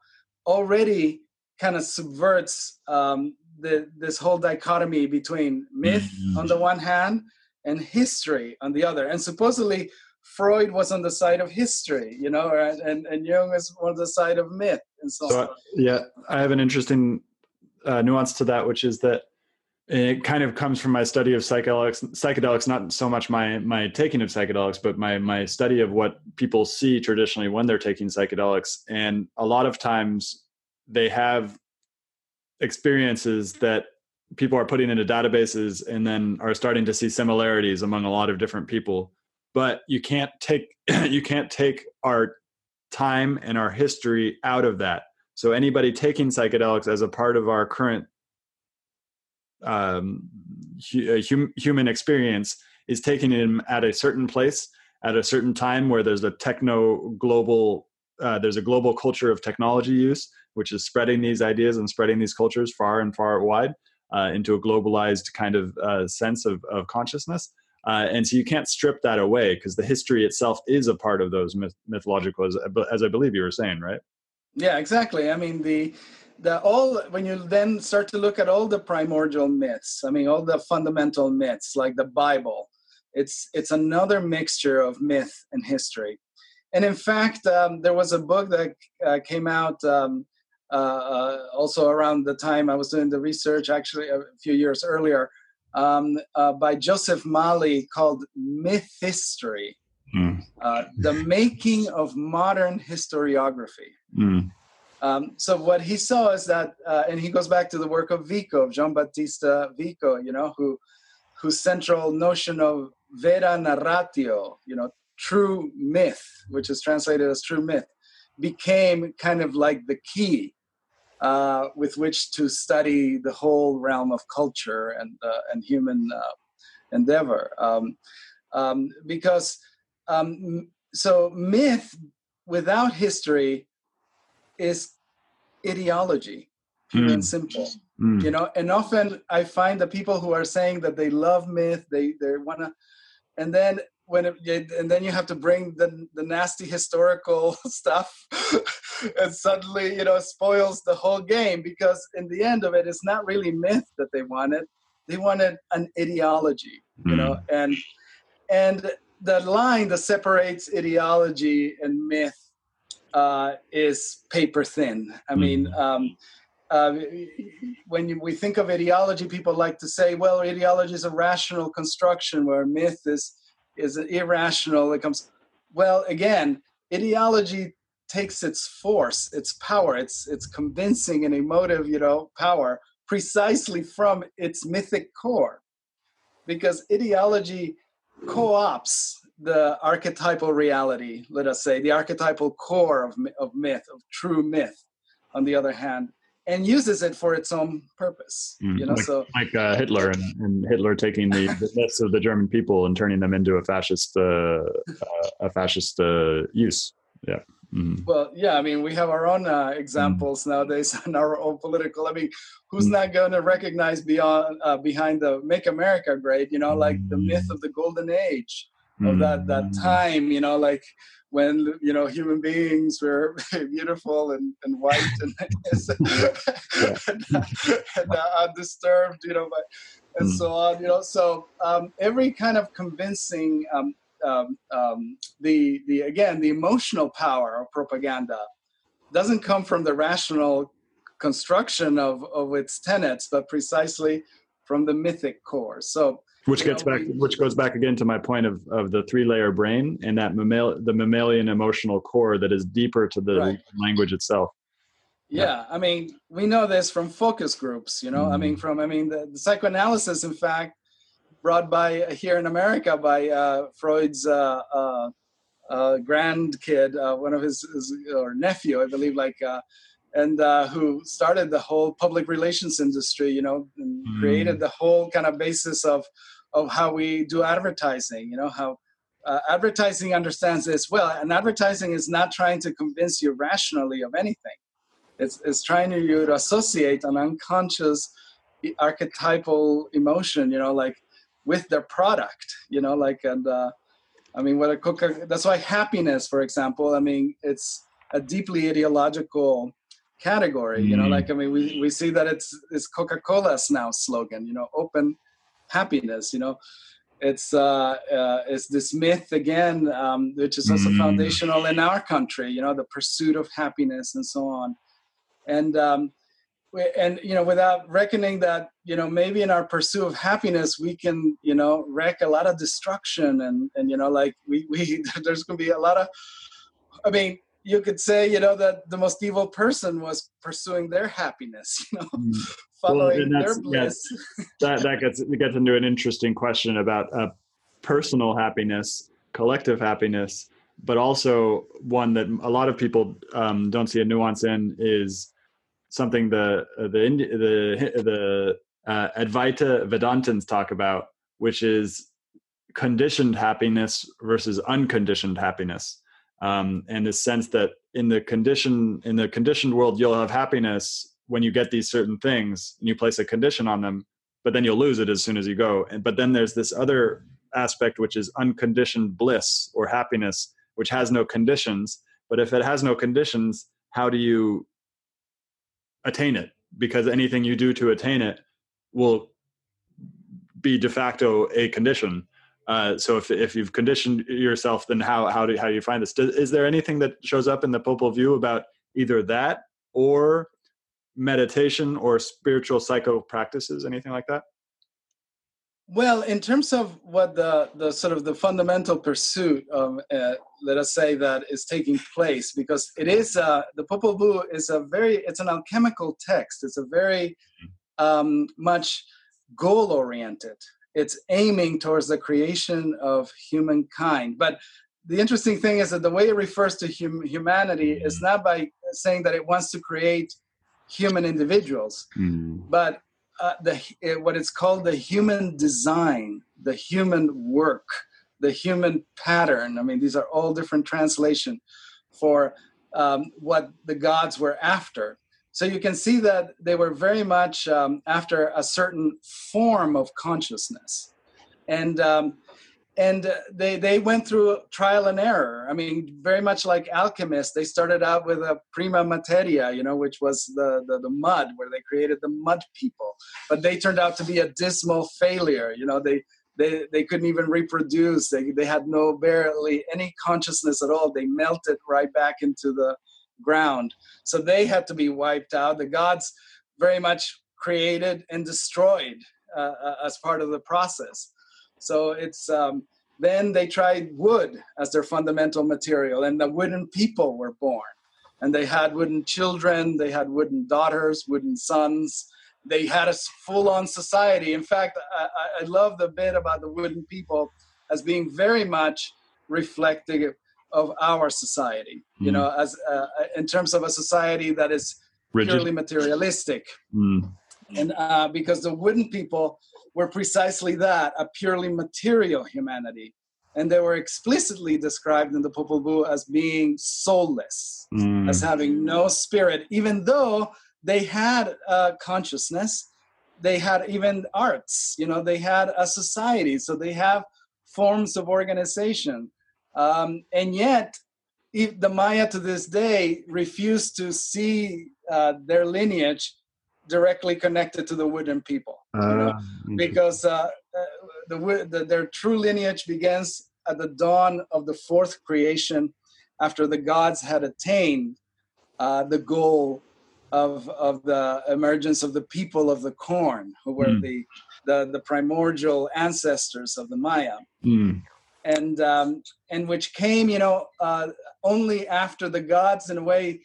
already kind of subverts um, the, this whole dichotomy between myth mm-hmm. on the one hand and history on the other. And supposedly Freud was on the side of history, you know, and, and Jung was on the side of myth and so, so on. Yeah, I have an interesting uh, nuance to that, which is that it kind of comes from my study of psychedelics psychedelics not so much my my taking of psychedelics but my my study of what people see traditionally when they're taking psychedelics. And a lot of times they have experiences that people are putting into databases and then are starting to see similarities among a lot of different people. But you can't take you can't take our time and our history out of that. So anybody taking psychedelics as a part of our current um, hum, human experience is taking him at a certain place at a certain time where there's a techno global uh, there's a global culture of technology use which is spreading these ideas and spreading these cultures far and far wide uh, into a globalized kind of uh, sense of, of consciousness. Uh, and so you can't strip that away because the history itself is a part of those myth- mythological as, as i believe you were saying right? Yeah exactly. I mean the the all when you then start to look at all the primordial myths i mean all the fundamental myths like the bible it's it's another mixture of myth and history and in fact um, there was a book that uh, came out um, uh, uh, also around the time i was doing the research actually a few years earlier um, uh, by joseph mali called myth history mm. the making of modern historiography mm. Um, so what he saw is that, uh, and he goes back to the work of Vico, Giambattista Vico, you know, who whose central notion of vera narratio, you know, true myth, which is translated as true myth, became kind of like the key uh, with which to study the whole realm of culture and uh, and human uh, endeavor. Um, um, because um, so myth without history is ideology, pure mm. and simple. Mm. You know, and often I find the people who are saying that they love myth, they they want to, and then when it, and then you have to bring the the nasty historical stuff, and suddenly you know spoils the whole game because in the end of it, it's not really myth that they wanted. They wanted an ideology, you know, hmm. and and the line that separates ideology and myth uh, is paper thin. I mean, mm-hmm. um, uh, when you, we think of ideology, people like to say, "Well, ideology is a rational construction, where myth is is irrational." It comes, well, again, ideology takes its force, its power, its its convincing and emotive, you know, power precisely from its mythic core, because ideology co-ops the archetypal reality, let us say, the archetypal core of, of myth, of true myth, on the other hand, and uses it for its own purpose. Mm, you know, like, so like uh, Hitler and, and, Hitler taking the, the myths of the German people and turning them into a fascist, uh, uh, a fascist uh, use. Yeah. Mm-hmm. Well, yeah, I mean, we have our own uh, examples mm-hmm. nowadays and our own political. I mean, who's mm-hmm. not going to recognize beyond uh, behind the "Make America Great"? You know, like the myth mm. of the golden age of that that mm. time you know like when you know human beings were beautiful and, and white and, and, and uh, undisturbed you know but, and mm. so on you know so um, every kind of convincing um, um, um, the the again the emotional power of propaganda doesn't come from the rational construction of of its tenets but precisely from the mythic core so which gets back which goes back again to my point of, of the three layer brain and that mammal the mammalian emotional core that is deeper to the right. language itself yeah i mean we know this from focus groups you know mm. i mean mm. from i mean the, the, psychoanalysis in fact brought by uh, here in america by uh, freud's uh, uh, uh grandkid uh, one of his, his, or nephew i believe like and who started the whole public relations industry you know and mm. created the whole kind of basis of of how we do advertising you know how advertising understands this well and advertising is not trying to convince you rationally of anything it's, it's trying to you to associate an unconscious archetypal emotion, you know, like with their product, you know, like, and uh, I mean, what a Coca, that's why happiness, for example, I mean, it's a deeply ideological category, you know, mm. like, I mean, we, we see that it's, it's Coca-Cola's now slogan, you know, open happiness, you know, it's uh, uh, it's this myth again, um, which is also mm. foundational in our country. You know, the pursuit of happiness and so on and um, and you know without reckoning that you know maybe in our pursuit of happiness we can you know wreck a lot of destruction and and you know like we we there's going to be a lot of i mean you could say you know that the most evil person was pursuing their happiness you know mm. following well, their bliss that that gets gets into an interesting question about uh, personal happiness collective happiness but also one that a lot of people um, don't see a nuance in is something the uh, the the the uh, Advaita Vedantins talk about, which is conditioned happiness versus unconditioned happiness, um, and the sense that in the condition in the conditioned world you'll have happiness when you get these certain things and you place a condition on them, but then you'll lose it as soon as you go. And but then there's this other aspect which is unconditioned bliss or happiness, which has no conditions. But if it has no conditions, how do you attain it because anything you do to attain it will be de facto a condition. Uh, so if if you've conditioned yourself, then how how do how do you find this? Does, is there anything that shows up in the Popol Vuh about either that or meditation or spiritual psycho practices, anything like that? Well, in terms of what the the sort of the fundamental pursuit of, uh, let us say, that is taking place, because it is uh, the Popol Vuh is a very it's an alchemical text. It's a very um, much goal oriented. It's aiming towards the creation of humankind. But the interesting thing is that the way it refers to hum- humanity is not by saying that it wants to create human individuals, mm. but uh, the eh, what it's called the human design, the human work, the human pattern. I mean, these are all different translation for um, what the gods were after. So you can see that they were very much um, after a certain form of consciousness, and um, and they they went through trial and error. I mean very much like alchemists they started out with a prima materia you know which was the, the, the mud where they created the mud people. But they turned out to be a dismal failure you know they they, they couldn't even reproduce. They, they had no barely any consciousness at all. They melted right back into the ground so they had to be wiped out the gods very much created and destroyed uh, uh as part of the process so it's um, then they tried wood as their fundamental material, and the wooden people were born. And they had wooden children, they had wooden daughters, wooden sons. They had a full on society. In fact, I, I love the bit about the wooden people as being very much reflective of our society, mm. you know, as uh, in terms of a society that is Rigid. purely materialistic. Mm. And uh, because the wooden people were precisely that a purely material humanity. And they were explicitly described in the Popol Vuh as being soulless, mm. as having no spirit, even though they had a consciousness, they had even arts, you know, they had a society, so they have forms of organization. Um, and yet, the Maya to this day refuse to see uh, their lineage directly connected to the wooden people uh, you know? Ah, because uh, uh, the, the, their true lineage begins at the dawn of the fourth creation after the gods had attained uh, the goal of, of the emergence of the people of the corn who were mm. the, the, the primordial ancestors of the maya mm. And um, and which came you know uh, only after the gods in a way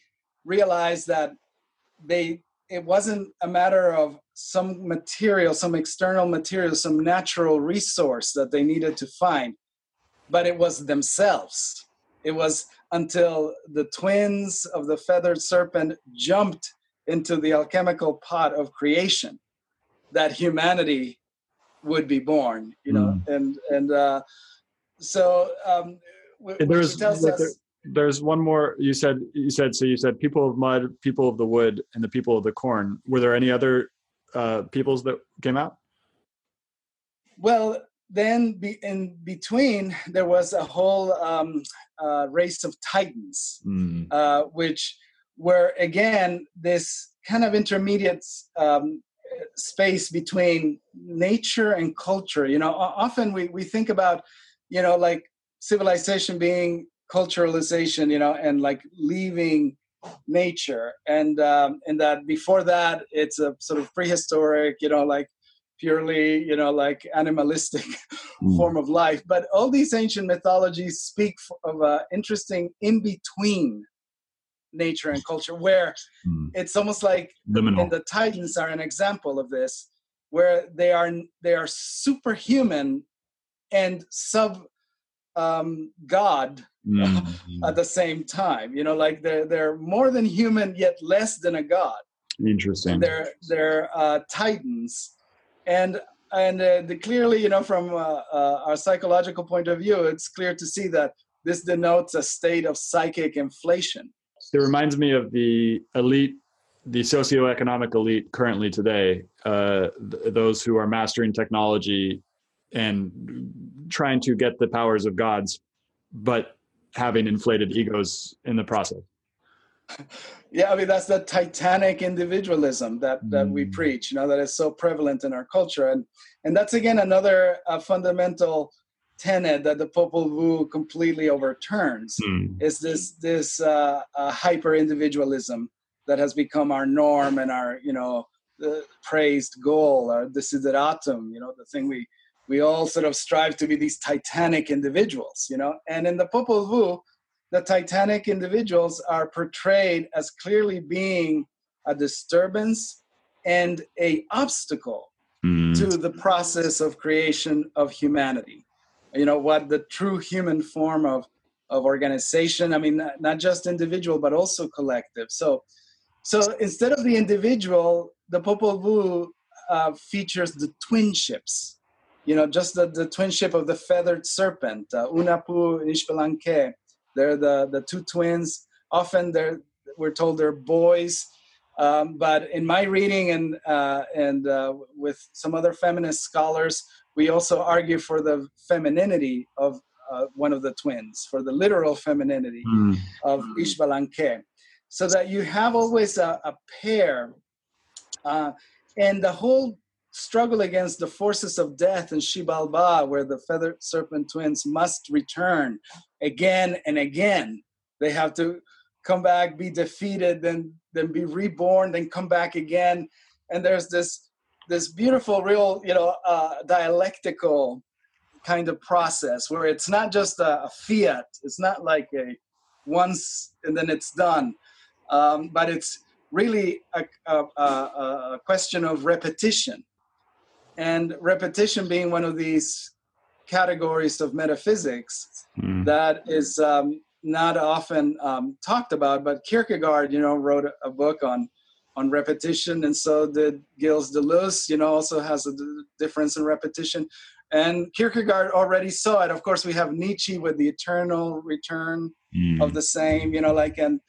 realized that they it wasn't a matter of some material, some external material, some natural resource that they needed to find, but it was themselves. It was until the twins of the feathered serpent jumped into the alchemical pot of creation that humanity would be born you know mm. and and uh so um there's us, there's one more you said you said so you said people of mud people of the wood and the people of the corn. Were there any other uh peoples that came out? Well then be, in between there was a whole um, uh, race of titans mm. uh, which were again this kind of intermediate um, space between nature and culture. You know often we, we think about you know like civilization being culturalization you know and like leaving nature and um, and that before that it's a sort of prehistoric you know like purely you know like animalistic mm. form of life but all these ancient mythologies speak of an interesting in between nature and culture where mm. it's almost like Liminal. and the titans are an example of this where they are they are superhuman and sub um, god mm. at the same time you know like they're they're more than human yet less than a god. Interesting. They're they're uh, titans. And and uh, the, clearly you know from uh, uh, our psychological point of view it's clear to see that this denotes a state of psychic inflation. It reminds me of the elite, the socioeconomic elite currently today, uh, th- those who are mastering technology and trying to get the powers of gods, but having inflated egos in the process. Yeah, I mean that's the titanic individualism that that mm. we preach. You know that is so prevalent in our culture, and and that's again another uh, fundamental tenet that the Popol Vuh completely overturns mm. is this this uh, uh, hyper individualism that has become our norm and our you know the praised goal or desideratum you know the thing we we all sort of strive to be these titanic individuals you know? And in the Popol Vuh the titanic individuals are portrayed as clearly being a disturbance and a obstacle mm. to the process of creation of humanity. You know what the true human form of of organization i mean not, not just individual but also collective. So so instead of the individual the popol vuh uh, features the twin ships you know just the, the twin ship of the feathered serpent uh, Hunahpu and Xbalanque they're the the two twins often they're we're told they're boys um, but in my reading and uh, and uh, with some other feminist scholars we also argue for the femininity of uh, one of the twins, for the literal femininity mm. of Xbalanque, so that you have always a, a pair. Uh, and the whole struggle against the forces of death in Xibalba, where the feathered serpent twins must return again and again. They have to come back, be defeated, then then be reborn, then come back again. And there's this this beautiful, real, you know, uh, dialectical kind of process where it's not just a, a, fiat. It's not like a once and then it's done, um, but it's really a, a, a, question of repetition, and repetition being one of these categories of metaphysics mm. that is um, not often um, talked about. But Kierkegaard, you know, wrote a book on on repetition, and so did Gilles Deleuze. You know, also has a difference in repetition. And Kierkegaard already saw it. Of course, we have Nietzsche with the eternal return mm. of the same. You know, like and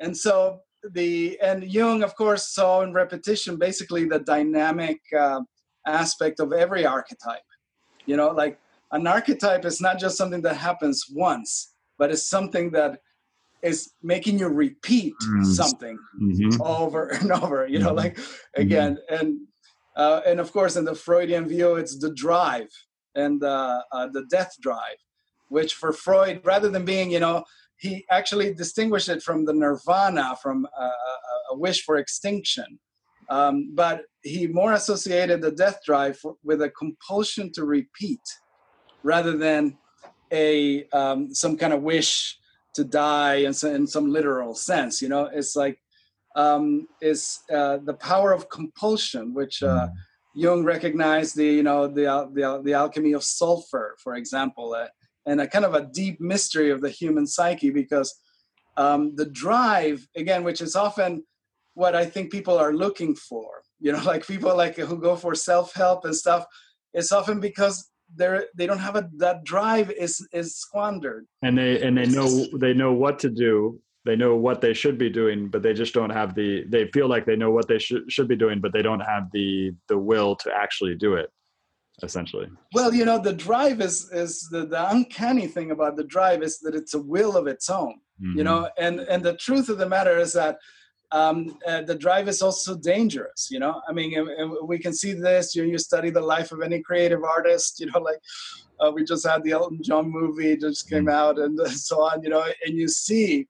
and so the and Jung, of course, saw in repetition basically the dynamic uh, aspect of every archetype. You know, like an archetype is not just something that happens once, but it's something that is making you repeat mm. something mm-hmm. over and over you know mm-hmm. like mm-hmm. again mm-hmm. and uh, and of course in the freudian view it's the drive and uh, uh, the death drive which for freud rather than being you know he actually distinguished it from the nirvana from a, a wish for extinction um, but he more associated the death drive for, with a compulsion to repeat rather than a um, some kind of wish to die in some, in some literal sense you know it's like um, is uh, the power of compulsion, which uh, Mm. Jung recognized the you know the the, the alchemy of sulfur, for example, uh, and a kind of a deep mystery of the human psyche because um, the drive again, which is often what I think people are looking for. You know, like people like who go for self help and stuff. It's often because they're they don't have a that drive is is squandered. and they and they know they know what to do they know what they should be doing but they just don't have the they feel like they know what they should should be doing but they don't have the the will to actually do it essentially Well, you know, the drive is is the, the uncanny thing about the drive is that it's a will of its own. Mm-hmm. You know, and and the truth of the matter is that um, uh, the drive is also dangerous. You know, I mean, we can see this. You you study the life of any creative artist. You know, like uh, we just had the Elton John movie just came out, and so on. You know, and you see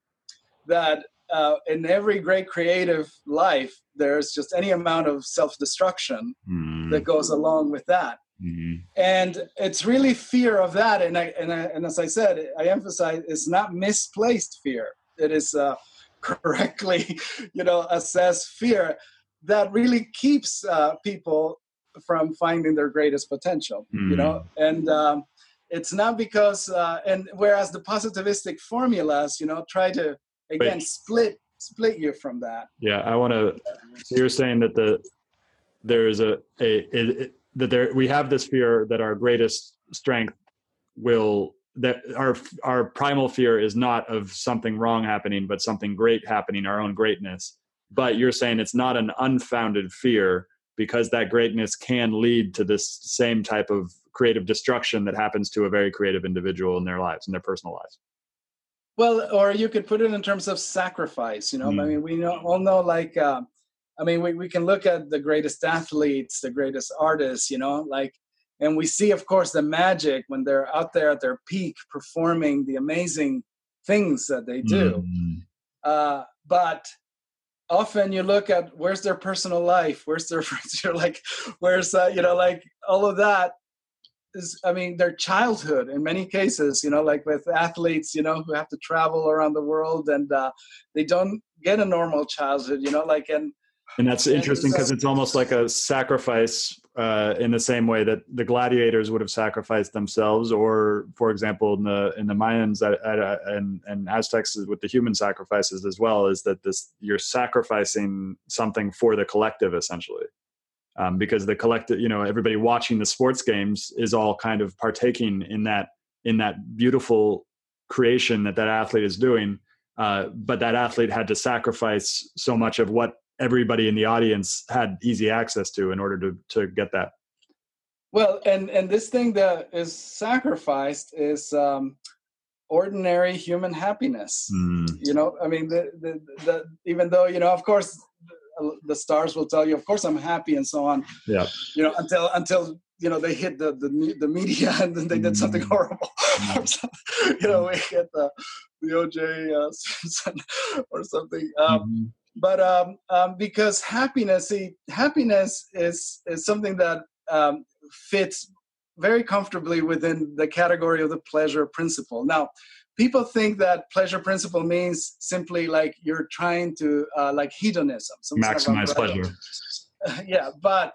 that uh, in every great creative life, there's just any amount of self-destruction Mhm. that goes along with that Mhm. and it's really fear of that and I, and, I, and as i said i emphasize it's not misplaced fear it is uh, correctly you know assess fear that really keeps uh, people from finding their greatest potential you know and um, it's not because uh, and whereas the positivistic formulas you know try to again Wait. split split you from that yeah i want to so you're saying that the there is a a, a, a that there we have this fear that our greatest strength will that our our primal fear is not of something wrong happening but something great happening our own greatness but you're saying it's not an unfounded fear because that greatness can lead to this same type of creative destruction that happens to a very creative individual in their lives in their personal lives Well, or you could put it in terms of sacrifice. You know, I Mm. mean, we know, all know, like, uh, I mean, we, we can look at the greatest athletes, the greatest artists, you know, like, and we see, of course, the magic when they're out there at their peak performing the amazing things that they do. Mhm. Uh, but often you look at where's their personal life, where's their friends, you're like, where's, uh, you know, like all of that is i mean their childhood in many cases you know like with athletes you know who have to travel around the world and uh, they don't get a normal childhood you know like and And that's interesting because it's almost like a sacrifice uh, in the same way that the gladiators would have sacrificed themselves, or, for example, in the in the Mayans at, at, uh, and and Aztecs with the human sacrifices as well, is that this you're sacrificing something for the collective essentially, um, because the collective, you know, everybody watching the sports games is all kind of partaking in that in that beautiful creation that that athlete is doing. Uh, but that athlete had to sacrifice so much of what everybody in the audience had easy access to in order to to get that. well and and this thing that is sacrificed is um ordinary human happiness you know i mean the, the the even though you know of course the, stars will tell you of course i'm happy and so on Yeah. you know until until you know they hit the the, the media and then they did something Mm. horrible you know we hit the the oj uh, or something um Mhm. But um, um, because happiness, see, happiness is is something that um, fits very comfortably within the category of the pleasure principle. Now, people think that pleasure principle means simply like you're trying to uh, like hedonism, some sort of Maximize pleasure. yeah, but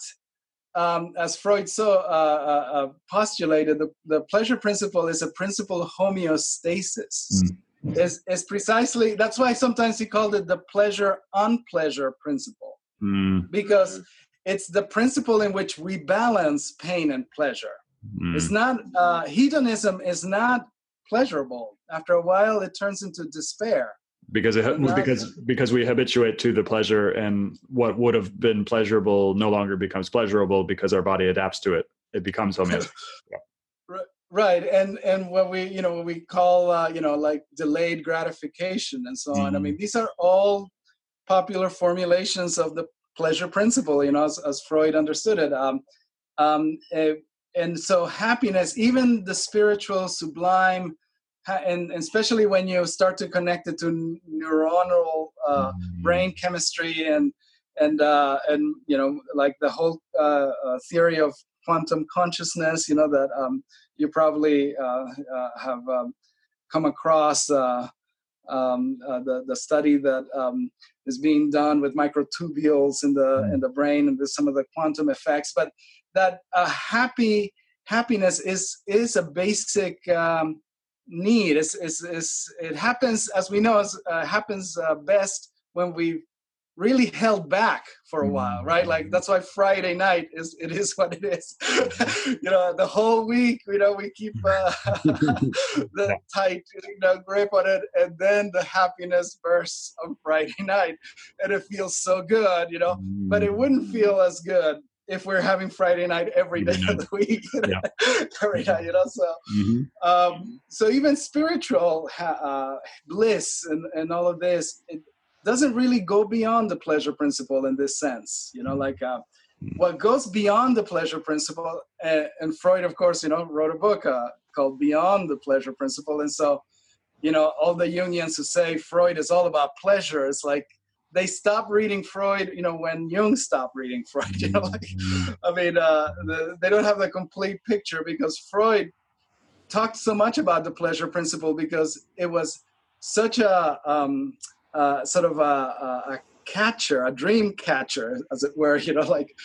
um, as Freud so uh, uh, uh, postulated, the, the pleasure principle is a principle of homeostasis. Mm. Is is precisely that's why sometimes he called it the pleasure unpleasure principle Mm, because it's the principle in which we balance pain and pleasure. mm. It's not uh, hedonism is not pleasurable. After a while, it turns into despair. because it Not- because because we habituate to the pleasure and what would have been pleasurable no longer becomes pleasurable because our body adapts to it. It becomes homeostatic. Right and and what we you know what we call uh, you know like delayed gratification and so on i mean these are all popular formulations of the pleasure principle you know as, as freud understood it um, um, eh, and so happiness even the spiritual sublime and, and especially when you start to connect it to neuronal uh, Mm. brain chemistry and and uh, and you know like the whole uh, uh, theory of quantum consciousness you know that um, you probably uh, uh, have um, come across uh, um, uh, the the study that um, is being done with microtubules in the mm. in the brain and with some of the quantum effects. But that uh, happy happiness is is a basic um, need. It's, it's, it's, it happens as we know. Uh, happens uh, best when we really held back for a while right? Like that's why friday night is it is what it is. You know the whole week you know we keep uh, the tight you know grip on it and then the happiness bursts on friday night and it feels so good you know? But it wouldn't feel as good if we're having friday night every day of the week yeah. every night you know? So mm-hmm. um, so even spiritual uh, bliss and, and all of this it, doesn't really go beyond the pleasure principle in this sense you know like uh, what goes beyond the pleasure principle uh, and freud of course you know wrote a book uh, called beyond the pleasure principle and so you know all the jungians who say freud is all about pleasure it's like they stop reading freud you know when jung stopped reading freud you know like mm-hmm. i mean uh, the, they don't have the complete picture because freud talked so much about the pleasure principle because it was such a um, uh, sort of a, a, catcher, a dream catcher, as it were, you know, like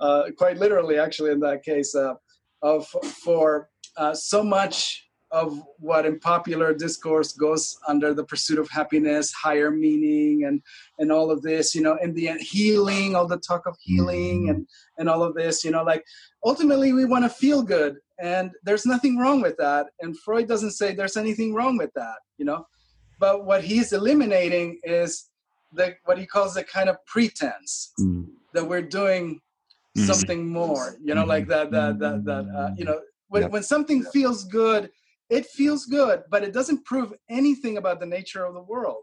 uh, quite literally, actually, in that case, uh, of for uh, so much of what in popular discourse goes under the pursuit of happiness, higher meaning, and and all of this, you know, in the end, healing, all the talk of healing, mm-hmm. and and all of this, you know, like ultimately we want to feel good, and there's nothing wrong with that, and Freud doesn't say there's anything wrong with that, you know but what he's eliminating is the what he calls the kind of pretense mm. that we're doing mm. something more. You know, mm. like that that that that uh, you know when yep. when something feels good, it feels good, but it doesn't prove anything about the nature of the world.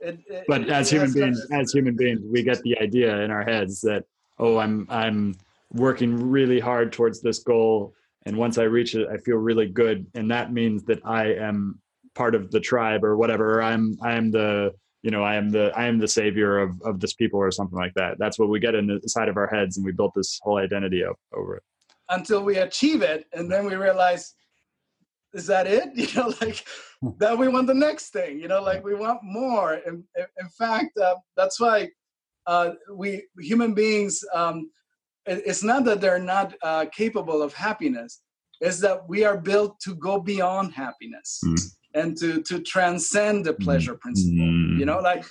It, it, but it, as human beings, as human beings, we get the idea in our heads that oh, I'm I'm working really hard towards this goal, and once I reach it, I feel really good, and that means that I am part of the tribe or whatever. I'm I'm the you know I am the I am the savior of of this people or something like that. That's what we get in the side of our heads, and we built this whole identity up over it. Until we achieve it, and then we realize, is that it? You know, like then we want the next thing. You know, like we want more. And in fact, uh, that's why uh, we human beings. Um, it, it's not that they're not uh, capable of happiness; it's that we are built to go beyond happiness. Mm and to to transcend the pleasure mm-hmm. principle you know like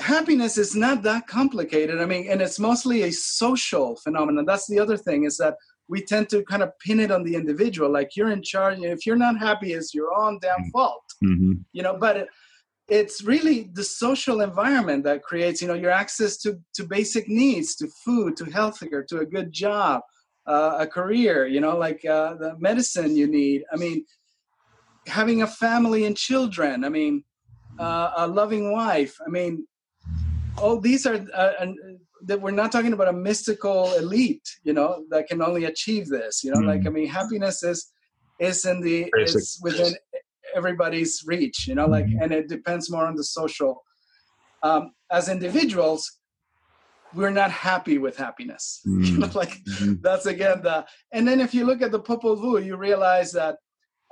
happiness is not that complicated i mean and it's mostly a social phenomenon that's the other thing is that we tend to kind of pin it on the individual like you're in charge if you're not happy it's your own damn mm-hmm. fault mm-hmm. you know but it, it's really the social environment that creates you know your access to to basic needs to food to healthcare to a good job uh, a career you know like uh, the medicine you need i mean having a family and children. I mean, uh, a loving wife. I mean, all these are uh, that we're not talking about a mystical elite, you know, that can only achieve this. You know, mm. like I mean, happiness is is in the Basic. is within everybody's reach. You know, like mm. and it depends more on the social. Um, as individuals, we're not happy with happiness. Mm. You know, like mm-hmm. that's again the. And then if you look at the Popol Vuh, you realize that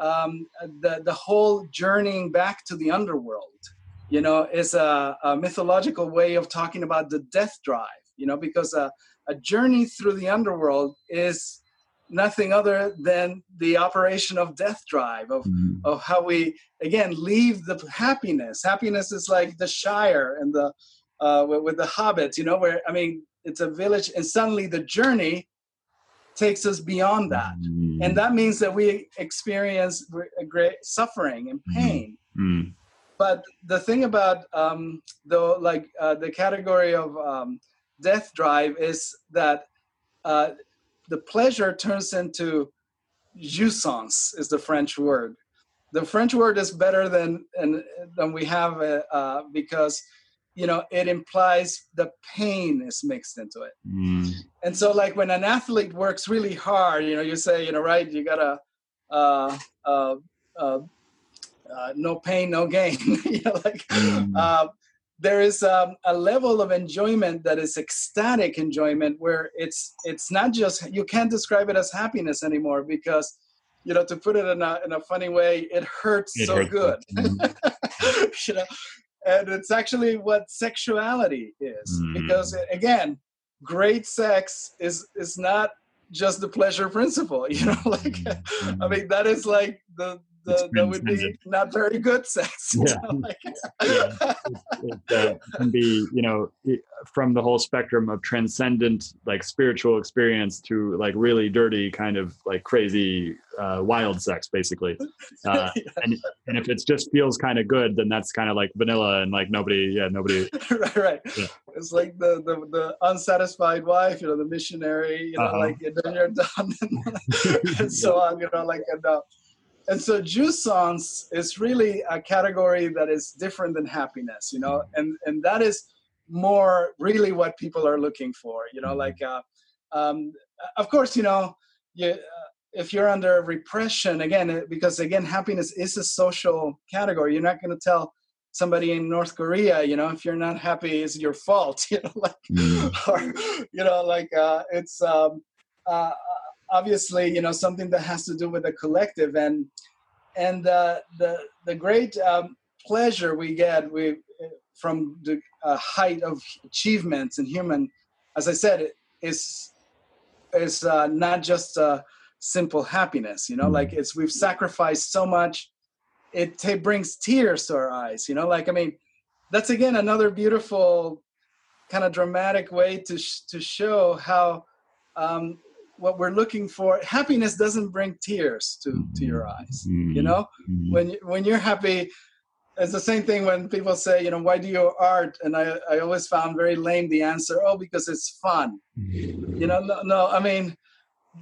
um, the the whole journeying back to the underworld, you know, is a, a mythological way of talking about the death drive. You know, because a, a journey through the underworld is nothing other than the operation of death drive of, mm-hmm. of how we again leave the happiness happiness is like the shire and the uh, with, with the hobbits you know where i mean it's a village and suddenly the journey takes us beyond that. Mm. And that means that we experience a great suffering and mm-hmm. pain. Mm. But the thing about um, the like uh, the category of um, death drive is that uh, the pleasure turns into jouissance is the French word. The French word is better than and than we have uh, uh because you know it implies the pain is mixed into it mm. And so like when an athlete works really hard you know you say you know right you gotta uh, uh, uh, uh no pain no gain you know like mm. Uh, there is um, a level of enjoyment that is ecstatic enjoyment where it's it's not just you can't describe it as happiness anymore because you know, to put it in a in a funny way, it hurts it so hurts. good. Mm-hmm. you know, and it's actually what sexuality is mm. because again, great sex is is not just the pleasure principle you know like mm-hmm. i mean that is like the the, that would be not very good sex. Yeah. like, yeah. It, it uh, can be, you know, from the whole spectrum of transcendent, like spiritual experience to like really dirty, kind of like crazy, uh, wild sex, basically. Uh, yeah. and, and if it just feels kind of good, then that's kind of like vanilla and like nobody, yeah, nobody. right, right. Yeah. It's like the, the, the unsatisfied wife, you know, the missionary, you know, uh-huh. like, and then you're done and, so on, you know, like, and, uh, and so juice jouissance is really a category that is different than happiness you know? And and that is more really what people are looking for you know? Like uh, um, of course you know you, uh, if you're under repression again because again happiness is a social category. You're not going to tell somebody in north korea you know if you're not happy it's your fault you know like mm. or you know like uh, it's um, uh, obviously you know something that has to do with the collective. And and uh, the the great um, pleasure we get we from the uh, height of achievements in human as i said is is uh, not just a simple happiness you know like it's we've sacrificed so much. It t- brings tears to our eyes you know like i mean that's again another beautiful kind of dramatic way to sh- to show how um, what we're looking for happiness doesn't bring tears to to your eyes mm-hmm. you know mm-hmm. when when you're happy it's the same thing when people say you know why do you art and i i always found very lame the answer oh because it's fun you know no, no i mean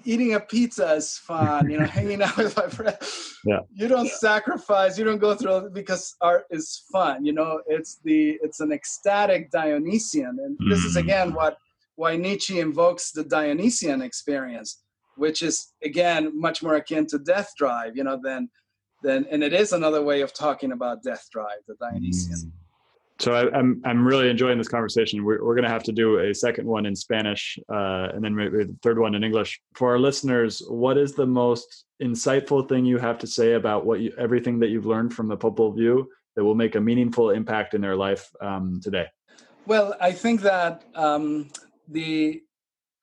eating a pizza is fun you know hanging out with my friends yeah. you don't sacrifice you don't go through because art is fun you know it's the it's an ecstatic dionysian and mm-hmm. this is mm. again what why Nietzsche invokes the Dionysian experience, which is again much more akin to death drive, you know, than than and it is another way of talking about death drive, the Dionysian. Mm. So I, am I'm, I'm really enjoying this conversation. We're we're gonna have to do a second one in Spanish, uh, and then maybe the third one in English. For our listeners, what is the most insightful thing you have to say about what you everything that you've learned from the Popol Vuh that will make a meaningful impact in their life um, today? Well, I think that um, the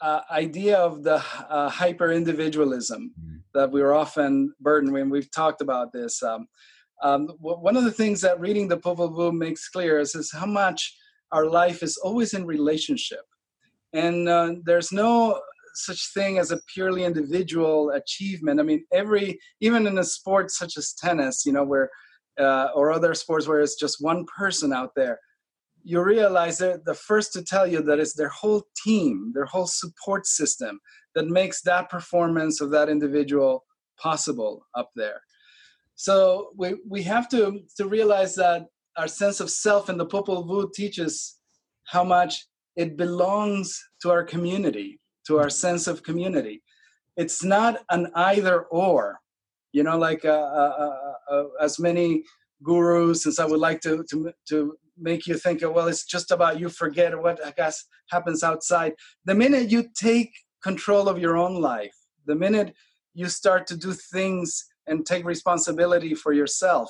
uh, idea of the uh, hyper individualism mm-hmm. that we're often burdened when we've talked about this. Um, um, one of the things that reading the Popol Vuh makes clear is, is how much our life is always in relationship. And uh, there's no such thing as a purely individual achievement. I mean, every, even in a sport such as tennis, you know, where, uh, or other sports where it's just one person out there, you realize they're the first to tell you that it's their whole team, their whole support system that makes that performance of that individual possible up there. So we, we have to, to realize that our sense of self in the Popol Vuh teaches how much it belongs to our community, to our sense of community. It's not an either or, you know, like uh, uh, uh, uh as many gurus, since I would like to, to, to make you think, well, it's just about you forget what I guess happens outside. The minute you take control of your own life, the minute you start to do things and take responsibility for yourself,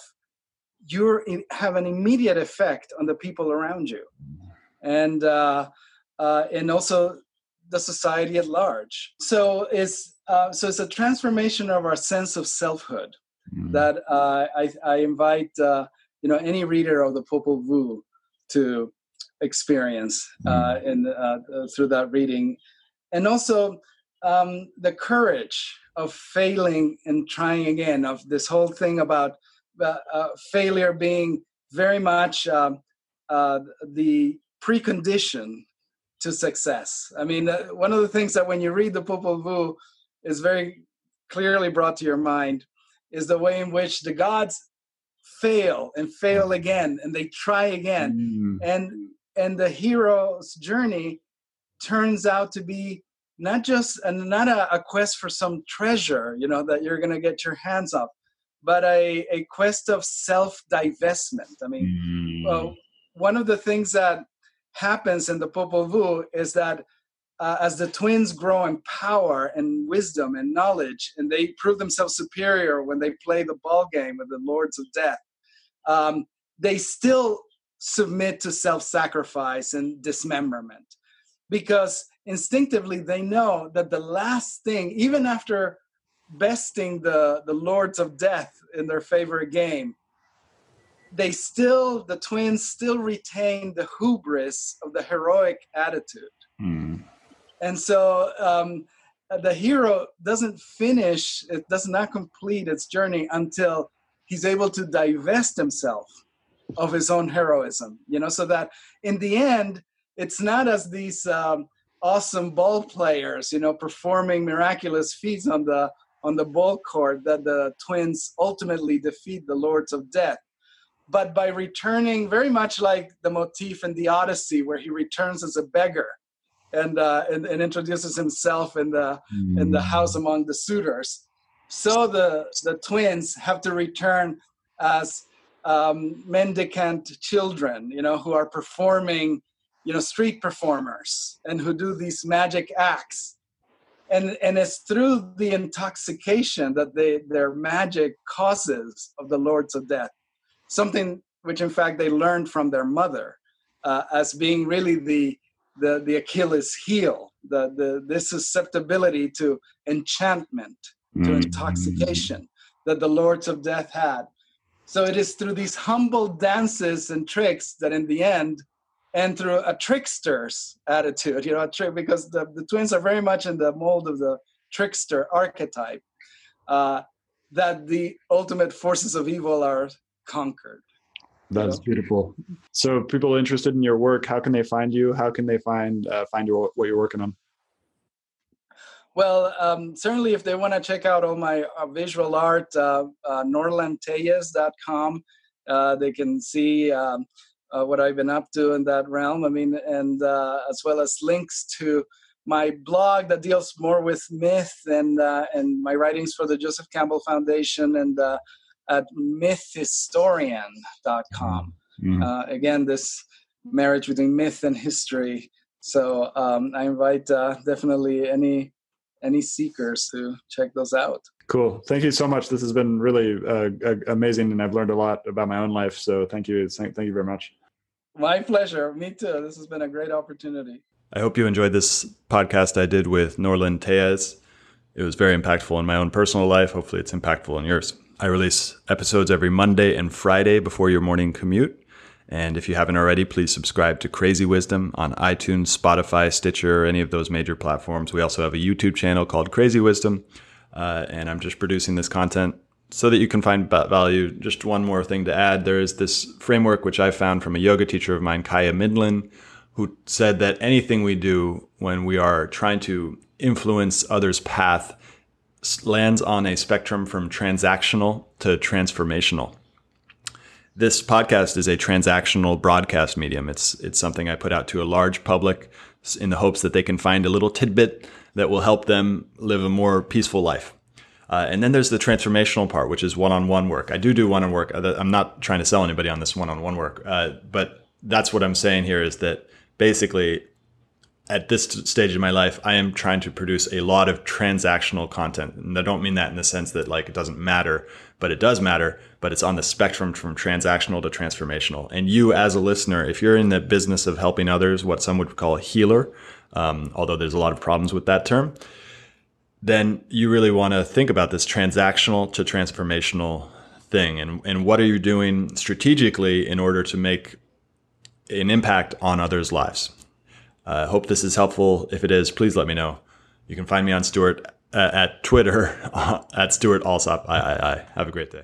you have an immediate effect on the people around you, and uh, uh, and also the society at large. So it's uh, so it's a transformation of our sense of selfhood mm-hmm. that uh, I, I invite uh, you know any reader of the Popol Vuh to experience uh, mm. in uh, through that reading, and also um, the courage of failing and trying again. Of this whole thing about uh, uh failure being very much um, uh, the precondition to success. I mean, uh, one of the things that when you read the Popol Vuh is very clearly brought to your mind is the way in which the gods fail and fail again and they try again mm. and and the hero's journey turns out to be not just a, not a, a quest for some treasure you know that you're going to get your hands up but a, a quest of self divestment i mean mm. well, one of the things that happens in the popol vuh is that uh, as the twins grow in power and wisdom and knowledge, and they prove themselves superior when they play the ball game with the lords of death, um, they still submit to self-sacrifice and dismemberment because instinctively they know that the last thing, even after besting the, the lords of death in their favorite game, they still, the twins still retain the hubris of the heroic attitude. Mm. And so um, the hero doesn't finish, it does not complete its journey until he's able to divest himself of his own heroism, you know, so that in the end, it's not as these um, awesome ball players, you know, performing miraculous feats on the on the ball court that the twins ultimately defeat the lords of death. But by returning very much like the motif in the odyssey where he returns as a beggar and uh, and, and, introduces himself in the mm. in the house among the suitors. So the the twins have to return as um, mendicant children you know who are performing you know street performers and who do these magic acts. And and it's through the intoxication that they their magic causes of the lords of death. Something which in fact they learned from their mother uh, as being really the the the achilles heel the the this susceptibility to enchantment to mm. intoxication that the lords of death had so it is through these humble dances and tricks that in the end and through a trickster's attitude, you know, a trick because the, the twins are very much in the mold of the trickster archetype, uh, that the ultimate forces of evil are conquered. That's beautiful. So, people interested in your work, how can they find you? How can they find uh, find your what you're working on? Well, um, certainly, if they want to check out all my uh, visual art, uh, uh, norlandtellez.com, uh, they can see um, uh, what I've been up to in that realm. I mean, and uh, as well as links to my blog that deals more with myth and uh, and my writings for the Joseph Campbell Foundation and uh, at mythhistorian.com. Mm-hmm. Uh, again, this marriage between myth and history. So um, I invite uh, definitely any any seekers to check those out. Cool. Thank you so much. This has been really uh, amazing, and I've learned a lot about my own life. So thank you. Thank you very much. My pleasure. Me too. This has been a great opportunity. I hope you enjoyed this podcast I did with Norland Téllez. It was very impactful in my own personal life. Hopefully, it's impactful in yours. I release episodes every Monday and Friday before your morning commute. And if you haven't already, please subscribe to Crazy Wisdom on iTunes, Spotify, Stitcher, or any of those major platforms. We also have a YouTube channel called Crazy Wisdom. Uh, and I'm just producing this content so that you can find value. Just one more thing to add there is this framework which I found from a yoga teacher of mine, Kaya Midlin, who said that anything we do when we are trying to influence others' path lands on a spectrum from transactional to transformational. This podcast is a transactional broadcast medium. It's it's something I put out to a large public in the hopes that they can find a little tidbit that will help them live a more peaceful life. Uh, and then there's the transformational part, which is one-on-one work. I do do one-on work. I'm not trying to sell anybody on this one-on-one work, uh, but that's what I'm saying here is that basically at this stage of my life, I am trying to produce a lot of transactional content. And I don't mean that in the sense that like it doesn't matter, but it does matter, but it's on the spectrum from transactional to transformational. And you as a listener, if you're in the business of helping others, what some would call a healer, um, although there's a lot of problems with that term, then you really want to think about this transactional to transformational thing and, and what are you doing strategically in order to make an impact on others' lives. I uh, hope this is helpful. If it is, please let me know. You can find me on Stewart uh, at Twitter at Stewart Alsop. I, I, I. Have a great day.